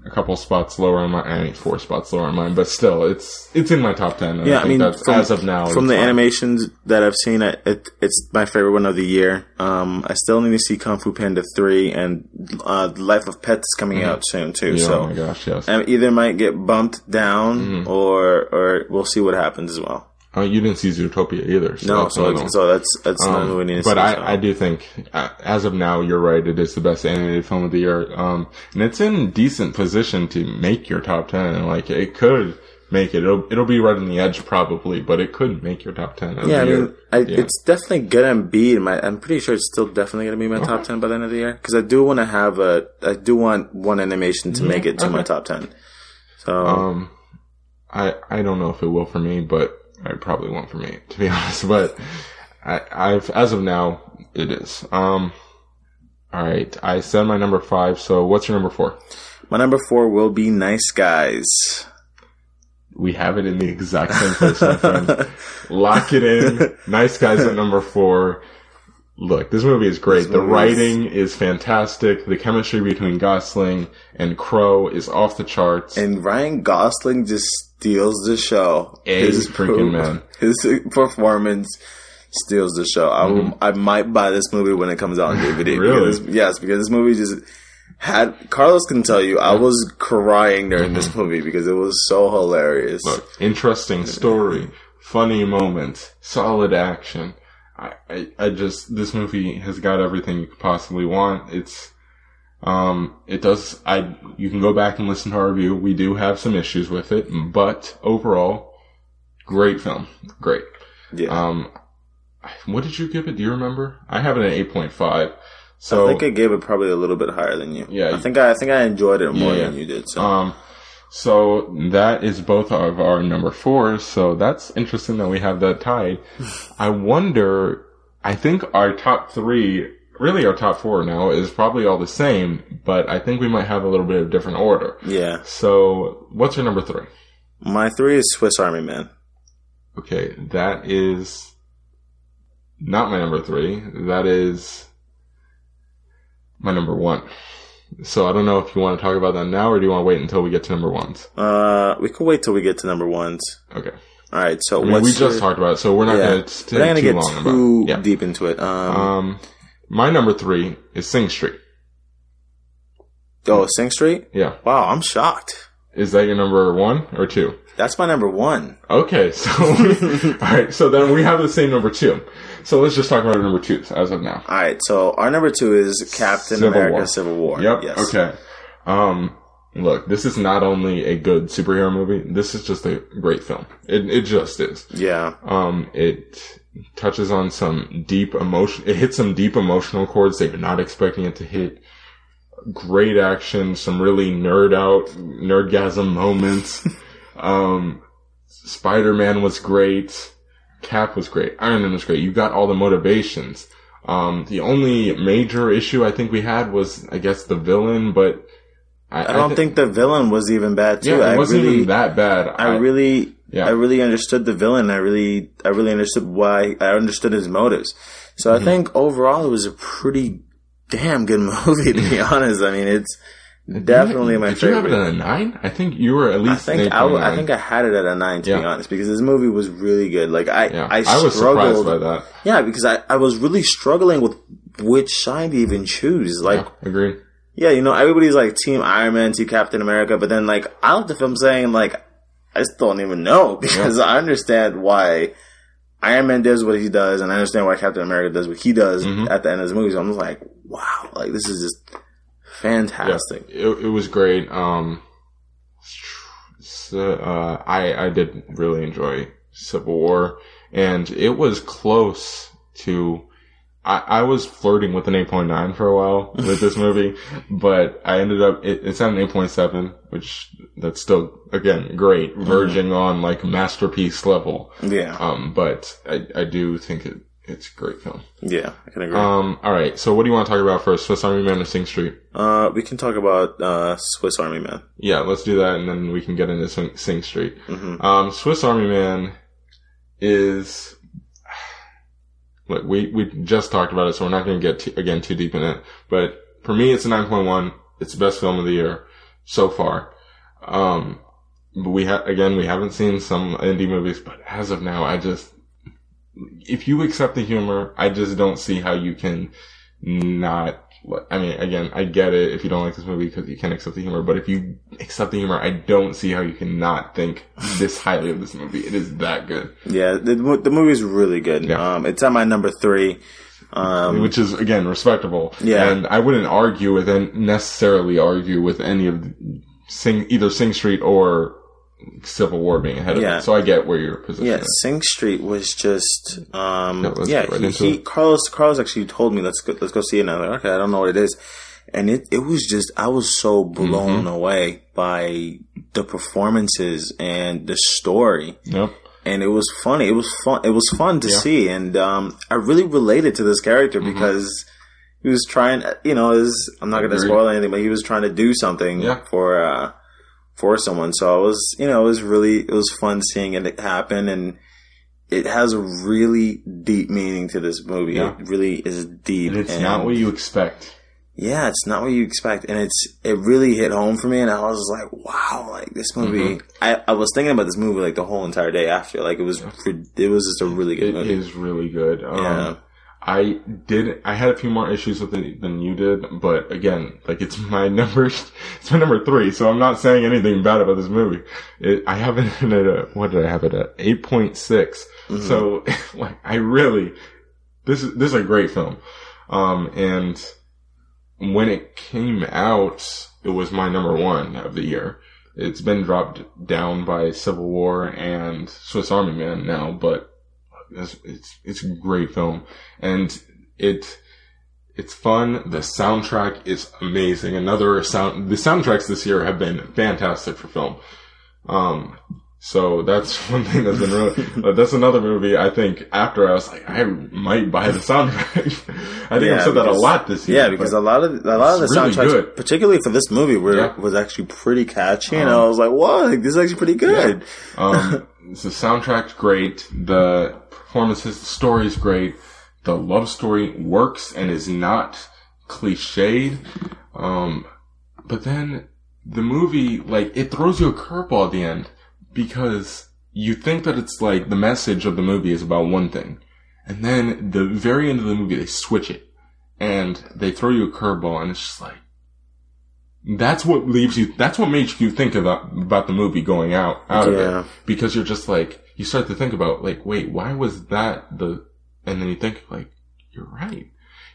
a couple spots lower on my, I mean, four spots lower on mine, but still, it's, it's in my top ten. And Yeah, I I mean, from, as of now, from the fine. animations that I've seen, it, it, it's my favorite one of the year. Um, I still need to see Kung Fu Panda three, and uh, Life of Pets is coming out soon too. Mm-hmm. Yeah, so oh my gosh, yes. um, either might get bumped down, Mm-hmm. or or we'll see what happens as well. Oh, you didn't see Zootopia either. So No, that's so it's, so that's that's Um, one we need to but see. I, so. I do think, uh, as of now, you're right. It is the best animated film of the year. Um, and it's in decent position to make your top 10. Like, it could make it. It'll, it'll be right on the edge probably, but it could make your top 10. of yeah, I mean. I, Yeah. it's definitely gonna be my. I'm pretty sure it's still definitely gonna be my top ten by the end of the year because I do want to have a. I do want one animation to make it to my top ten. So Um, I I don't know if it will for me, but it probably won't for me to be honest. But I, I've as of now it is. Um, all right, I said my number five. So what's your number four? My number four will be Nice Guys. We have it in the exact same place, my friend. Lock it in. Nice guys at number four. Look, this movie is great. the movie is- writing is fantastic. The chemistry between Gosling and Crowe is off the charts. And Ryan Gosling just steals the show. A freaking man. His performance steals the show. I, will, I might buy this movie when it comes out on DVD. Mm-hmm. Really? Because, yes, because this movie just had Carlos can tell you I was crying during this movie because it was so hilarious. Mm-hmm. Look, interesting story, funny moment, solid action. I, I, I just, this movie has got everything you could possibly want. It's, um, it does, I, you can go back and listen to our review. We do have some issues with it, but overall, great film. Great. yeah. Um, what did you give it? Do you remember? I have it at 8.5. So, I think I gave it probably a little bit higher than you. Yeah. I think I, I think I enjoyed it more Yeah, than you did. So Um, so that is both of our number fours. So that's interesting that we have that tied. I wonder. I think our top three, really our top four now, is probably all the same, but I think we might have a little bit of different order. yeah, So what's your number three? my three is Swiss Army Man. Okay, that is not my number three. That is my number one. So I don't know if you want to talk about that now or do you want to wait until we get to number ones? Uh, we could wait till we get to number ones. Okay. All right. So I mean, we just your- talked about it, so we're not yeah, going to we're not gonna get long too about it. Yeah. deep into it. Um, Um, my number three is Sing Street. oh, Sing Street. Yeah. Wow, I'm shocked. Is that your number one or two? That's my number one. Okay, so all right, so then we have the same number two. So let's just talk about our number twos as of now. All right. So our number two is Captain Civil America: War. Civil War. Yep. Yes. Okay. Um, look, this is not only a good superhero movie. This is just a great film. It it just is. Yeah. Um, it touches on some deep emotion. It hits some deep emotional chords that you're not expecting it to hit. Great action, some really nerd out, nerdgasm moments. um, Spider Man was great. Cap was great. Iron Man was great. You got all the motivations. Um, the only major issue I think we had was, I guess, the villain, but I, I don't thi- think the villain was even bad too. yeah, it I wasn't really, even that bad. I really, Yeah. I really understood the villain. I really, I really understood why. I understood his motives. So Mm-hmm. I think overall it was a pretty damn good movie. To be honest, I mean it's definitely my Did you have favorite. it at a nine? I think you were at I least. think I, w- 8.9. I think I had it at a nine to be honest because this movie was really good. Like I, Yeah, I, I, was struggled. surprised by that. Yeah, because I, I was really struggling with which side to even choose. Like, Yeah, agreed. yeah, you know, everybody's like Team Iron Man, Team Captain America, but then like I left the film saying like I still don't even know because I understand why Iron Man does what he does, and I understand why Captain America does what he does Mm-hmm. at the end of the movie. So I'm just like, wow, like this is just fantastic. It, it was great. Um, so, uh, I I did really enjoy Civil War, and it was close to. I, I was flirting with an 8.9 for a while with this movie, but I ended up, it, it's at an 8.7, which that's still, again, great, verging on like masterpiece level. Yeah, Um, but I, I do think it, it's a great film. yeah, I can agree. Um, alright, so what do you want to talk about first? Swiss Army Man or Sing Street? uh, we can talk about uh, Swiss Army Man. Yeah, let's do that, and then we can get into Sing, Sing Street. Mhm. Um, Swiss Army Man is look. We we just talked about it, so we're not going to get too, again too deep in it. But for me, it's a nine point one. It's the best film of the year so far. Um, but we have again we haven't seen some indie movies, but as of now, I just if you accept the humor, I just don't see how you can not. I mean, again, I get it if you don't like this movie because you can't accept the humor, but if you accept the humor, I don't see how you cannot think this highly of this movie. It is that good. Yeah, the the movie's really good. Yeah. Um, it's at my number three. Um, which is again respectable. Yeah. and I wouldn't argue with and necessarily argue with any of the- Sing either Sing Street or Civil War being ahead of Yeah. it. So I get where your position Yeah, is. Sing Street was just um Yeah, yeah, right he, he. Carlos Carlos actually told me let's go let's go see it and I'm like, okay, I don't know what it is. And it, it was just I was so blown Mm-hmm. away by the performances and the story. Yep. and it was funny. It was fun. It was fun to see, and um, I really related to this character Mm-hmm. because he was trying. You know, is I'm not going to spoil anything, but he was trying to do something Yeah. for uh, for someone. So I was, you know, it was really it was fun seeing it happen, and it has a really deep meaning to this movie. Yeah. It really is deep. And it's and- not what you expect. yeah, it's not what you expect, and it's it really hit home for me, and I was like, wow, like this movie. Mm-hmm. I, I was thinking about this movie like the whole entire day after, like it was it was just a really good It movie. is really good. Um, Yeah. I did. I had a few more issues with it than you did, but again, like it's my number. It's my number three, so I'm not saying anything bad about this movie. It, I have it at a, what did I have it at? Eight point six. So like I really this is this is a great film. Um, and when it came out, it was my number one of the year. It's been dropped down by Civil War and Swiss Army Man now, but it's it's, it's a great film, and it it's fun. The soundtrack is amazing. Another sound. The soundtracks this year have been fantastic for film. Um, so that's one thing that's been really. but that's another movie. I think after I was like, I might buy the soundtrack. I think Yeah, I've said that a lot this year. Yeah, because a lot of a lot of the really soundtracks, good. particularly for this movie, were Yeah. was actually pretty catchy, and I was like, "What? Like, this is actually pretty good." Um, the soundtrack's great. The performances, the story's great. The love story works and is not cliched. Um, but then the movie, like, it throws you a curveball at the end because you think that it's like the message of the movie is about one thing. And then the very end of the movie, they switch it and they throw you a curveball and it's just like, that's what leaves you, that's what makes you think about, about the movie going out, out of it. Because you're just like, you start to think about like, wait, why was that the, and then you think like, you're right.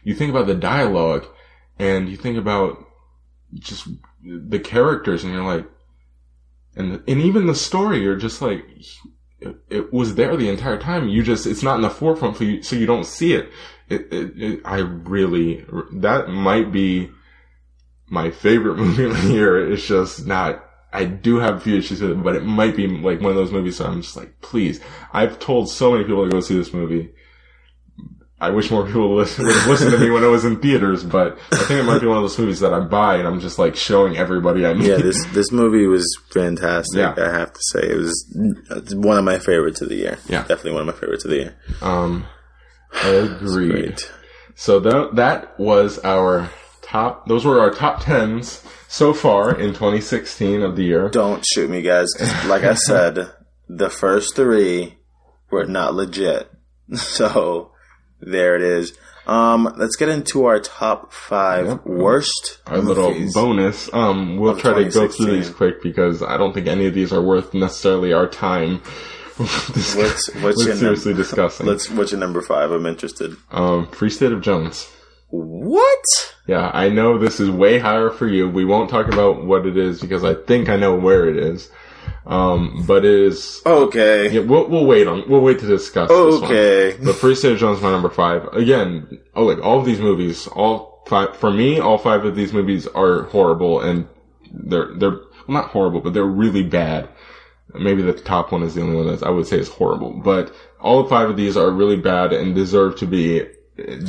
You think about the dialogue and you think about just the characters and you're like, and, and even the story, you're just like, it, it was there the entire time. You just, it's not in the forefront for you, so you don't see it. It, it, it I really, that might be my favorite movie of the year. It's just not, I do have a few issues with it, but it might be like one of those movies So I'm just like, please. I've told so many people to go see this movie. I wish more people would listen, would have listened to me when I was in theaters, but I think it might be one of those movies that I buy and I'm just like showing everybody I meet. Yeah, this this movie was fantastic. Yeah. I have to say, it was one of my favorites of the year. Yeah. definitely one of my favorites of the year. Um, agreed. Great. So that that was our top. Those were our top tens so far in 2016 of the year. Don't shoot me, guys. Like I said, the first three were not legit. So there it is. Um, let's get into our top five Yep. worst Our little bonus. Um, we'll try to go through these quick because I don't think any of these are worth necessarily our time. What's what's your seriously number? discussing? Let's what's your number five? I'm interested. um, Free State of Jones. What? Yeah, I know this is way higher for you. We won't talk about what it is because I think I know where it is. Um, but it is. Okay. Yeah, we'll, we'll wait on. We'll wait to discuss. this one. Okay. But Free State of Jones is my number five. Again, oh, like all of these movies, all five for me, all five of these movies are horrible, and they're they're well, not horrible, but they're really bad. Maybe the top one is the only one that I would say is horrible, but all five of these are really bad and deserve to be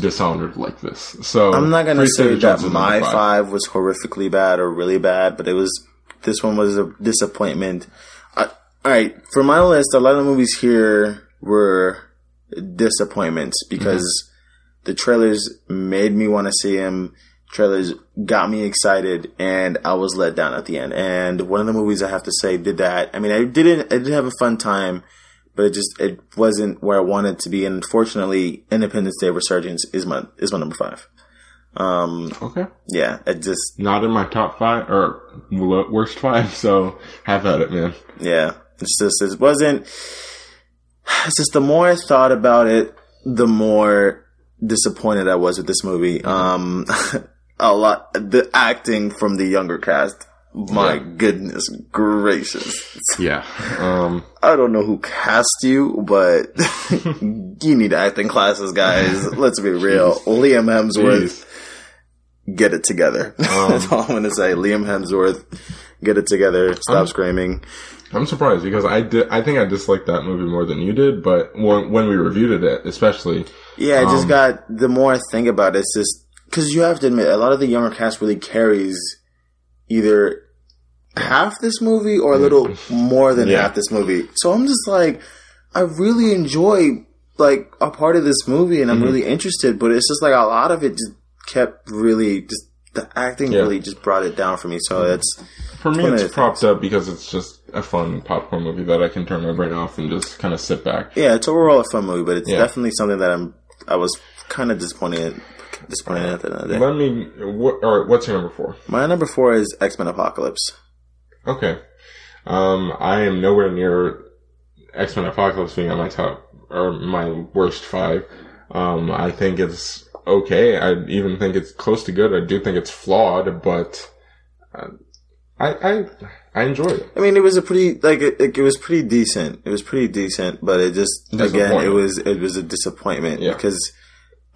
dishonored like this. So I'm not gonna say that my number five. was horrifically bad or really bad, but it was this one was a disappointment. I, all right, for my list, a lot of movies here were disappointments because the trailers made me want to see them. Trailers got me excited, and I was let down at the end. And one of the movies I have to say did that. I mean, I didn't. I did have a fun time, but it just it wasn't where I wanted to be. And unfortunately, Independence Day Resurgence is my is my number five. Um, Okay. yeah, it just Not in my top five or worst five, so have at it, man. yeah, it's just it wasn't. It's just the more I thought about it, the more disappointed I was with this movie. Um, a lot the acting from the younger cast. My Yeah. goodness gracious. Yeah. Um. I don't know who cast you, but you need acting classes, guys. Let's be real. Liam Hemsworth, Jeez. get it together. That's all I'm going to say. Liam Hemsworth, get it together, stop Um, screaming. I'm surprised because I did. I think I disliked that movie more than you did. But when, when we reviewed it, especially, Yeah, I just Um, got the more I think about it, it's just because you have to admit a lot of the younger cast really carries either half this movie or a little more than Yeah. half this movie. So I'm just like, I really enjoy like a part of this movie, and I'm Mm-hmm. really interested. But it's just like a lot of it just kept really just the acting Yeah. really just brought it down for me. So that's for me, it's propped up because it's just a fun popcorn movie that I can turn my brain off and just kind of sit back. yeah, it's overall a fun movie, but it's Yeah. definitely something that I'm I was kind of disappointed disappointed at the end of the day. Let me. What, all right, what's your number four? My number four is X Men Apocalypse. Okay. Um, I am nowhere near X Men Apocalypse being on my top or my worst five. Um, I think it's okay. I even think it's close to good. I do think it's flawed, but uh, I I I enjoy it. I mean, it was a pretty like it, it was pretty decent. It was pretty decent, but it just again it was it was a disappointment Yeah. because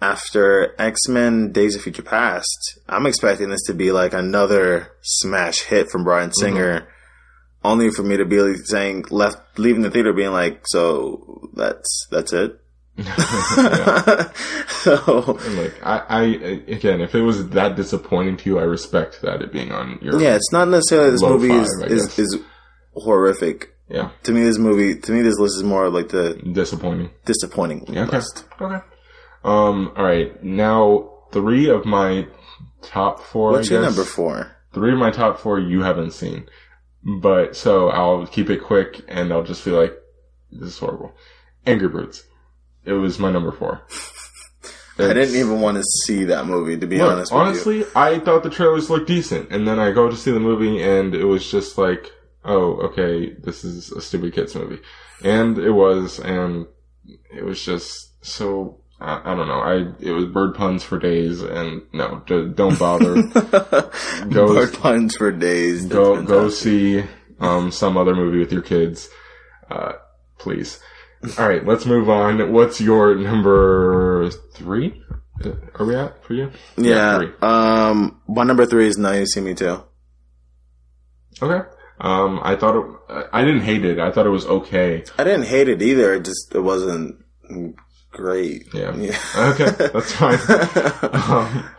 after X Men Days of Future Past, I'm expecting this to be like another smash hit from Bryan Mm-hmm. Singer. Only for me to be saying left leaving the theater being like, so that's that's it. so And like I, I again, if it was that disappointing to you, I respect that it being on your yeah, it's not necessarily this movie five, is, is is horrific. yeah To me, this movie to me this list is more like the disappointing. disappointing Yeah, okay. list. Okay. Um. All right. Now three of my top four. What's your number four? Three of my top four you haven't seen, but so I'll keep it quick and I'll just be like this is horrible. Angry Birds. It was my number four. I didn't even want to see that movie, to be Look, honest with honestly, I thought the trailers looked decent, and then I go to see the movie, and it was just like, oh, okay, this is a stupid kids movie, and it was, and it was just so. I, I don't know. I it was bird puns for days, and no, d- don't bother. Go- Bird puns for days. That's go go see um some other movie with your kids, uh, please. All right, let's move on. What's your number three? Uh, Are we at for you? Yeah. three. um, my number three is Now You See Me 2. Okay. Um, I thought it, I didn't hate it. I thought it was okay. I didn't hate it either. It just it wasn't great. Yeah. Yeah. Okay, that's fine. um,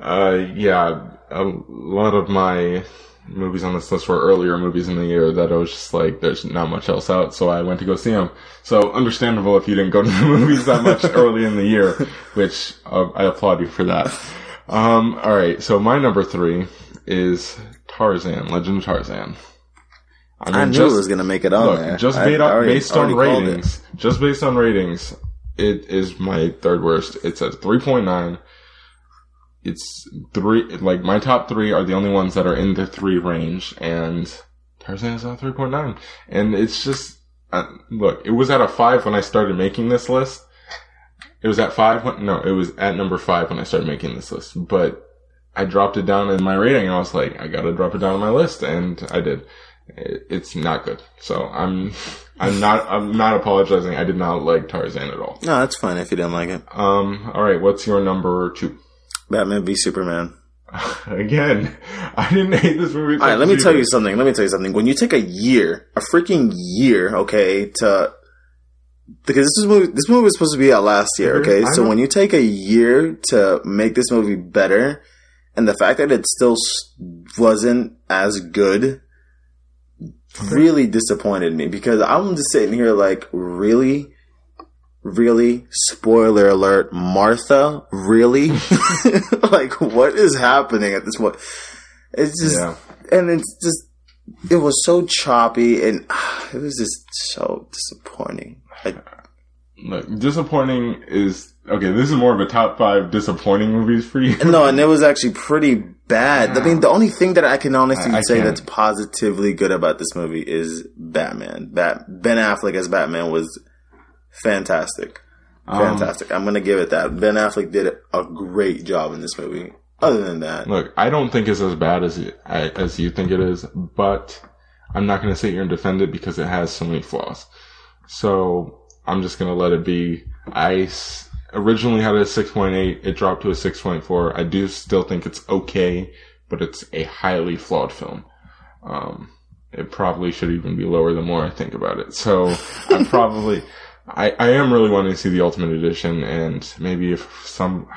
uh, yeah, a lot of my movies on this list were earlier movies in the year that I was just like, there's not much else out, so I went to go see them. So understandable if you didn't go to the movies that much early in the year, which uh, I applaud you for that. Um, all right, so my number three is Tarzan, Legend of Tarzan. I, I knew it was gonna make it on Look, there. just I based on, already- based on already ratings, just based on ratings, it is my third worst. It's at 3.9. It's three, like my top three are the only ones that are in the three range and Tarzan is at 3.9. And it's just, uh, look, it was at a five when I started making this list. It was at five when, no, it was at number five when I started making this list, but I dropped it down in my rating I was like, I gotta drop it down on my list and I did. It- It's not good. So I'm, I'm not, I'm not apologizing. I did not like Tarzan at all. No, that's fine if you didn't like it. Um, alright, what's your number two? Batman v Superman. Again, I didn't hate this movie. All right, let me tell you something. Let me tell you something. When you take a year, a freaking year, okay, to because this movie, this movie was supposed to be out last year, okay. I So know. when you take a year to make this movie better, and the fact that it still wasn't as good, really disappointed me because I'm just sitting here like, really. Really? Spoiler alert, Martha? Really? like, what is happening at this point? It's just, Yeah. and it's just it was so choppy and ah, it was just so disappointing. I, Look, disappointing is, okay, this is more of a top five disappointing movies for you. no, and it was actually pretty bad. I mean, the only thing that I can honestly I- I say can't. that's positively good about this movie is Batman. Bat Ben Affleck as Batman was fantastic, Um, fantastic. I'm gonna give it that. Ben Affleck did a great job in this movie. Other than that, Look, I don't think it's as bad as it, as you think it is, but I'm not going to sit here and defend it because it has so many flaws. So I'm just going to let it be. I originally had a 6.8. It dropped to a 6.4. I do still think it's okay, but it's a highly flawed film. Um, it probably should even be lower the more I think about it. So I probably, I, I am really wanting to see the Ultimate Edition, and maybe if some,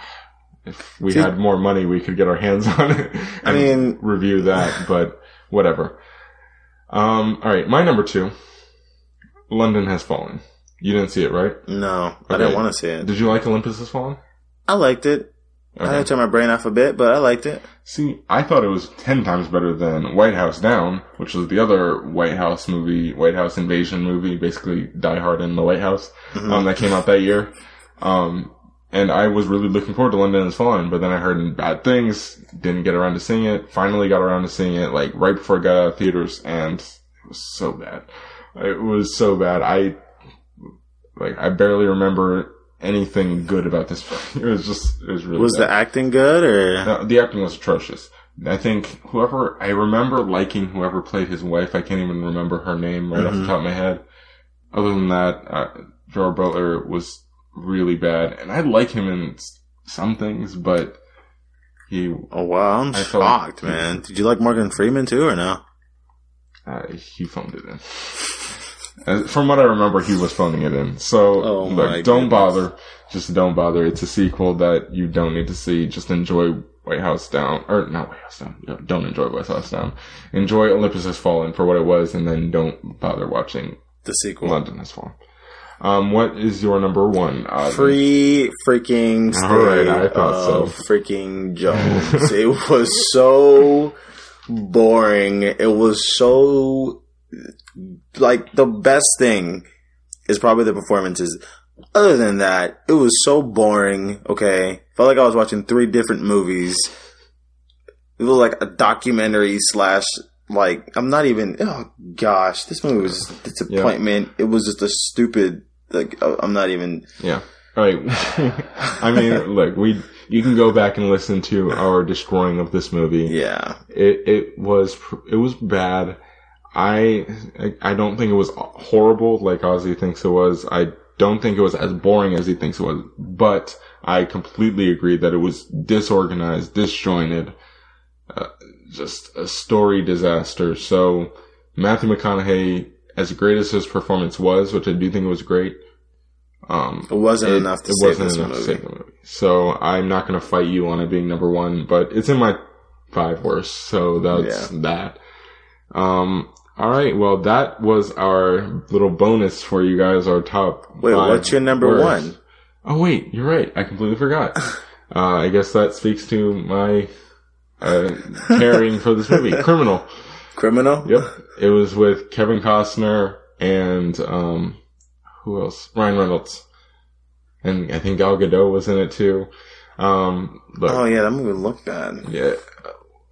if we See- had more money, we could get our hands on it. I and mean- review that, but whatever. Um, all right, my number two, London Has Fallen. You didn't see it, right? No, I didn't want to see it. Did you like Olympus Has Fallen? I liked it. I had to turn my brain off a bit, but I liked it. See, I thought it was ten times better than White House Down, which was the other White House movie, White House invasion movie, basically Die Hard in the White House, um, that came out that year. Um, and I was really looking forward to London Has Fallen, but then I heard bad things, didn't get around to seeing it, finally got around to seeing it, like, right before it got out of theaters, and it was so bad. It was so bad. I, like, I barely remember anything good about this movie. It was just, it was really Was bad. the acting good or? No, the acting was atrocious. I think whoever I remember liking whoever played his wife. I can't even remember her name right off the top of my head. Other than that, uh, Gerard Butler was really bad, and I like him in some things, but he Oh wow, I'm I shocked, man. Did you like Morgan Freeman too or no? uh, he phoned it in. From what I remember, he was phoning it in. So, Oh look, don't goodness. bother. Just don't bother. It's a sequel that you don't need to see. Just enjoy White House Down, or not White House Down. Don't enjoy White House Down. Enjoy Olympus Has Fallen for what it was, and then don't bother watching The sequel. London Has Fallen. Um, what is your number one? Uh, Free freaking state All right, I thought so. freaking Jones. it was so boring. It was so like the best thing is probably the performances. Other than that, it was so boring. Okay, felt like I was watching three different movies. It was like a documentary slash like I'm not even. Oh gosh, this movie was disappointment. It was just a stupid. Like uh, I'm not even. Yeah. All right. I mean, look, we you can go back and listen to our destroying of this movie. Yeah, It it was it was bad. I I don't think it was horrible like Ozzy thinks it was. I don't think it was as boring as he thinks it was. But I completely agree that it was disorganized, disjointed, uh, just a story disaster. So Matthew McConaughey, as great as his performance was, which I do think it was great, um, it wasn't it, enough to it save wasn't enough movie. to save the movie. So I'm not going to fight you on it being number one, but it's in my five worst. So that's that. Um, all right. Well, that was our little bonus for you guys. Our top. Wait, what's your number worst. one? Oh wait, you're right. I completely forgot. uh, I guess that speaks to my uh, caring for this movie, Criminal. Criminal. Yep. It was with Kevin Costner and um who else? Ryan Reynolds. And I think Gal Gadot was in it too. Um look, Oh yeah, that movie looked bad. yeah.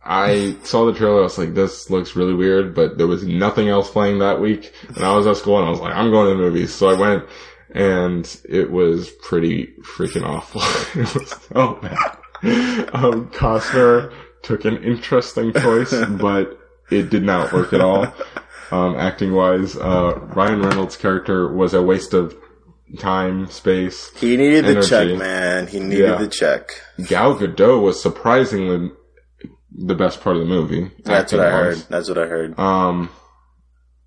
I saw the trailer, I was like, this looks really weird, but there was nothing else playing that week. And I was at school and I was like, I'm going to the movies. So I went and it was pretty freaking awful. it was so bad. Um, Costner took an interesting choice, but it did not work at all. Um, acting wise, uh, Ryan Reynolds' character was a waste of time, space. He needed the check, man. He needed Yeah. the check. Gal Gadot was surprisingly the best part of the movie. That's what I heard. That's what I heard. Um,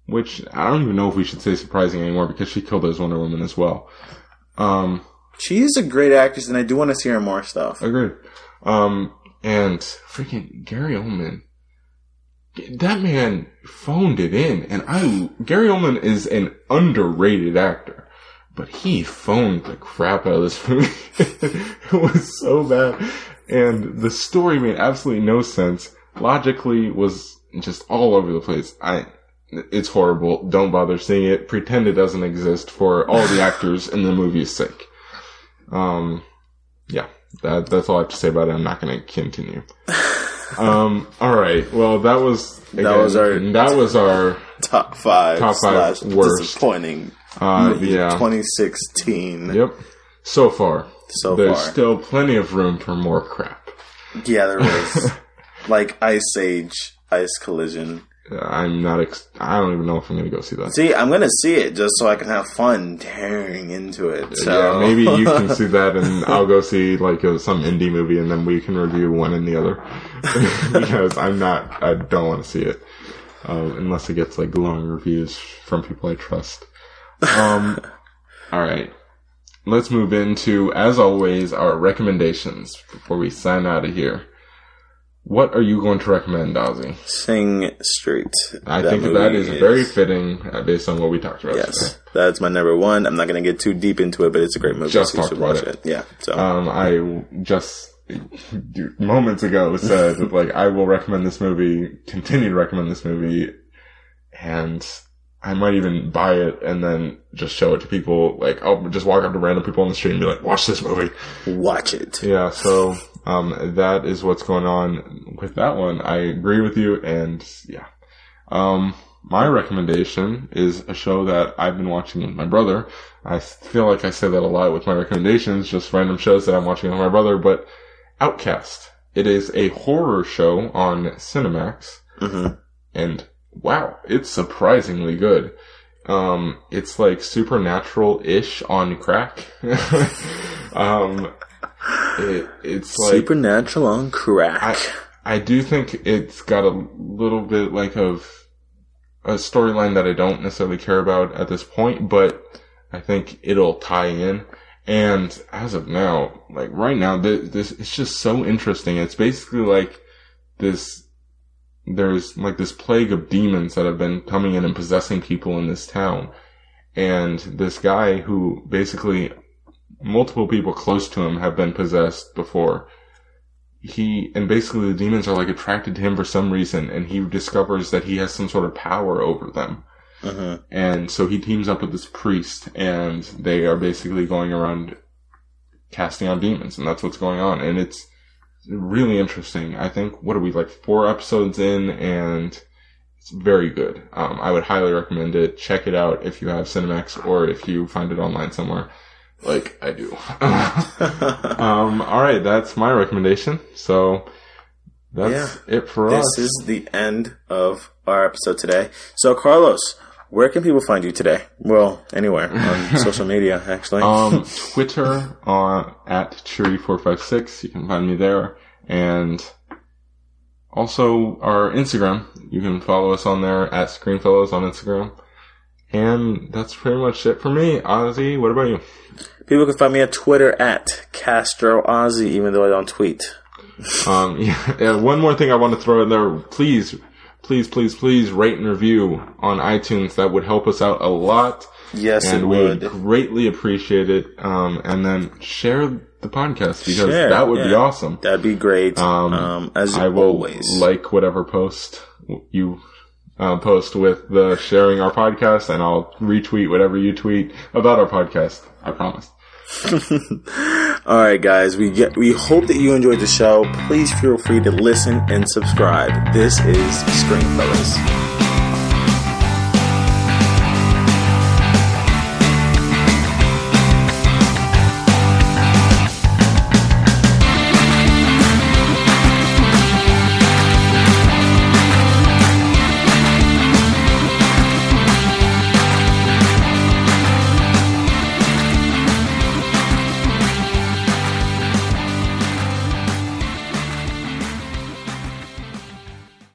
which I don't even know if we should say surprising anymore because she killed as Wonder Woman as well. Um, She's a great actress, and I do want to see her more stuff. agreed. Um, and freaking Gary Oldman. That man phoned it in, and I Gary Oldman is an underrated actor, but he phoned the crap out of this movie. it was so bad, and the story made absolutely no sense. Logically, was just all over the place. I, it's horrible. Don't bother seeing it. Pretend it doesn't exist for all the actors in the movie's sake. Um, yeah, that that's all I have to say about it. I'm not going to continue. um, all right. Well, that was That was our- that was our Top five. Top five worst. Disappointing. uh, movie yeah. 2016. Yep. So far, So there's far. still plenty of room for more crap. Yeah, there is. like Ice Age, Ice Collision. I'm not. Ex- I don't even know if I'm going to go see that. See, I'm gonna see it just so I can have fun tearing into it. So Yeah, maybe you can see that, and I'll go see like uh some indie movie, and then we can review one and the other because I'm not. I don't want to see it. uh, unless it gets like glowing reviews from people I trust. Um, all right, let's move into, as always, our recommendations before we sign out of here. What are you going to recommend, Ozzy? Sing Street. I think that is, very fitting uh, based on what we talked about. today. Yes, that's my number one. I'm not going to get too deep into it, but it's a great movie. Just so talked about watch it. Yeah. So Um, I just moments ago said that, like I will recommend this movie, continue to recommend this movie, and I might even buy it and then just show it to people. Like I'll just walk up to random people on the street and be like, "Watch this movie." watch it. Yeah. So um, that is what's going on with that one. I agree with you, and yeah. Um, my recommendation is a show that I've been watching with my brother. I feel like I say that a lot with my recommendations, just random shows that I'm watching with my brother, but Outcast. It is a horror show on Cinemax, hmm and wow, it's surprisingly good. Um, it's like supernatural-ish on crack. um, it, it's like Supernatural on crack. I, I do think it's got a little bit like of a storyline that I don't necessarily care about at this point, but I think it'll tie in. And as of now, like right now, this, this it's just so interesting. It's basically like this. There's like this plague of demons that have been coming in and possessing people in this town, and this guy who basically multiple people close to him have been possessed before. He and basically the demons are like attracted to him for some reason and he discovers that he has some sort of power over them. Hmm and so he teams up with this priest and they are basically going around casting out demons and that's what's going on. And it's really interesting. I think what are we like four episodes in? And it's very good. Um, i would highly recommend it. Check it out if you have cinemax or if you find it online somewhere. Like i do. Um, all right, that's my recommendation. So that's it for This us. This is the end of our episode today. So, Carlos, where can people find you today? Well, anywhere on social media, actually. um, Twitter on at cheery456. You can find me there, and also our Instagram. You can follow us on there at Screenfellows on Instagram. And that's pretty much it for me. Ozzy, what about you? People can find me at Twitter at Castro Ozzy, even though I don't tweet. Um, yeah, one more thing I want to throw in there. Please, please, please, please rate and review on iTunes. That would help us out a lot. Yes, and it we would. greatly appreciate it. Um, and then share the podcast because Share, that would be awesome. That'd be great. Um, Um, as I will always. like whatever post you uh, post with the sharing our podcast, and I'll retweet whatever you tweet about our podcast. I promise. All right, guys. We get. We hope that you enjoyed the show. Please feel free to listen and subscribe. This is Screen Fellas.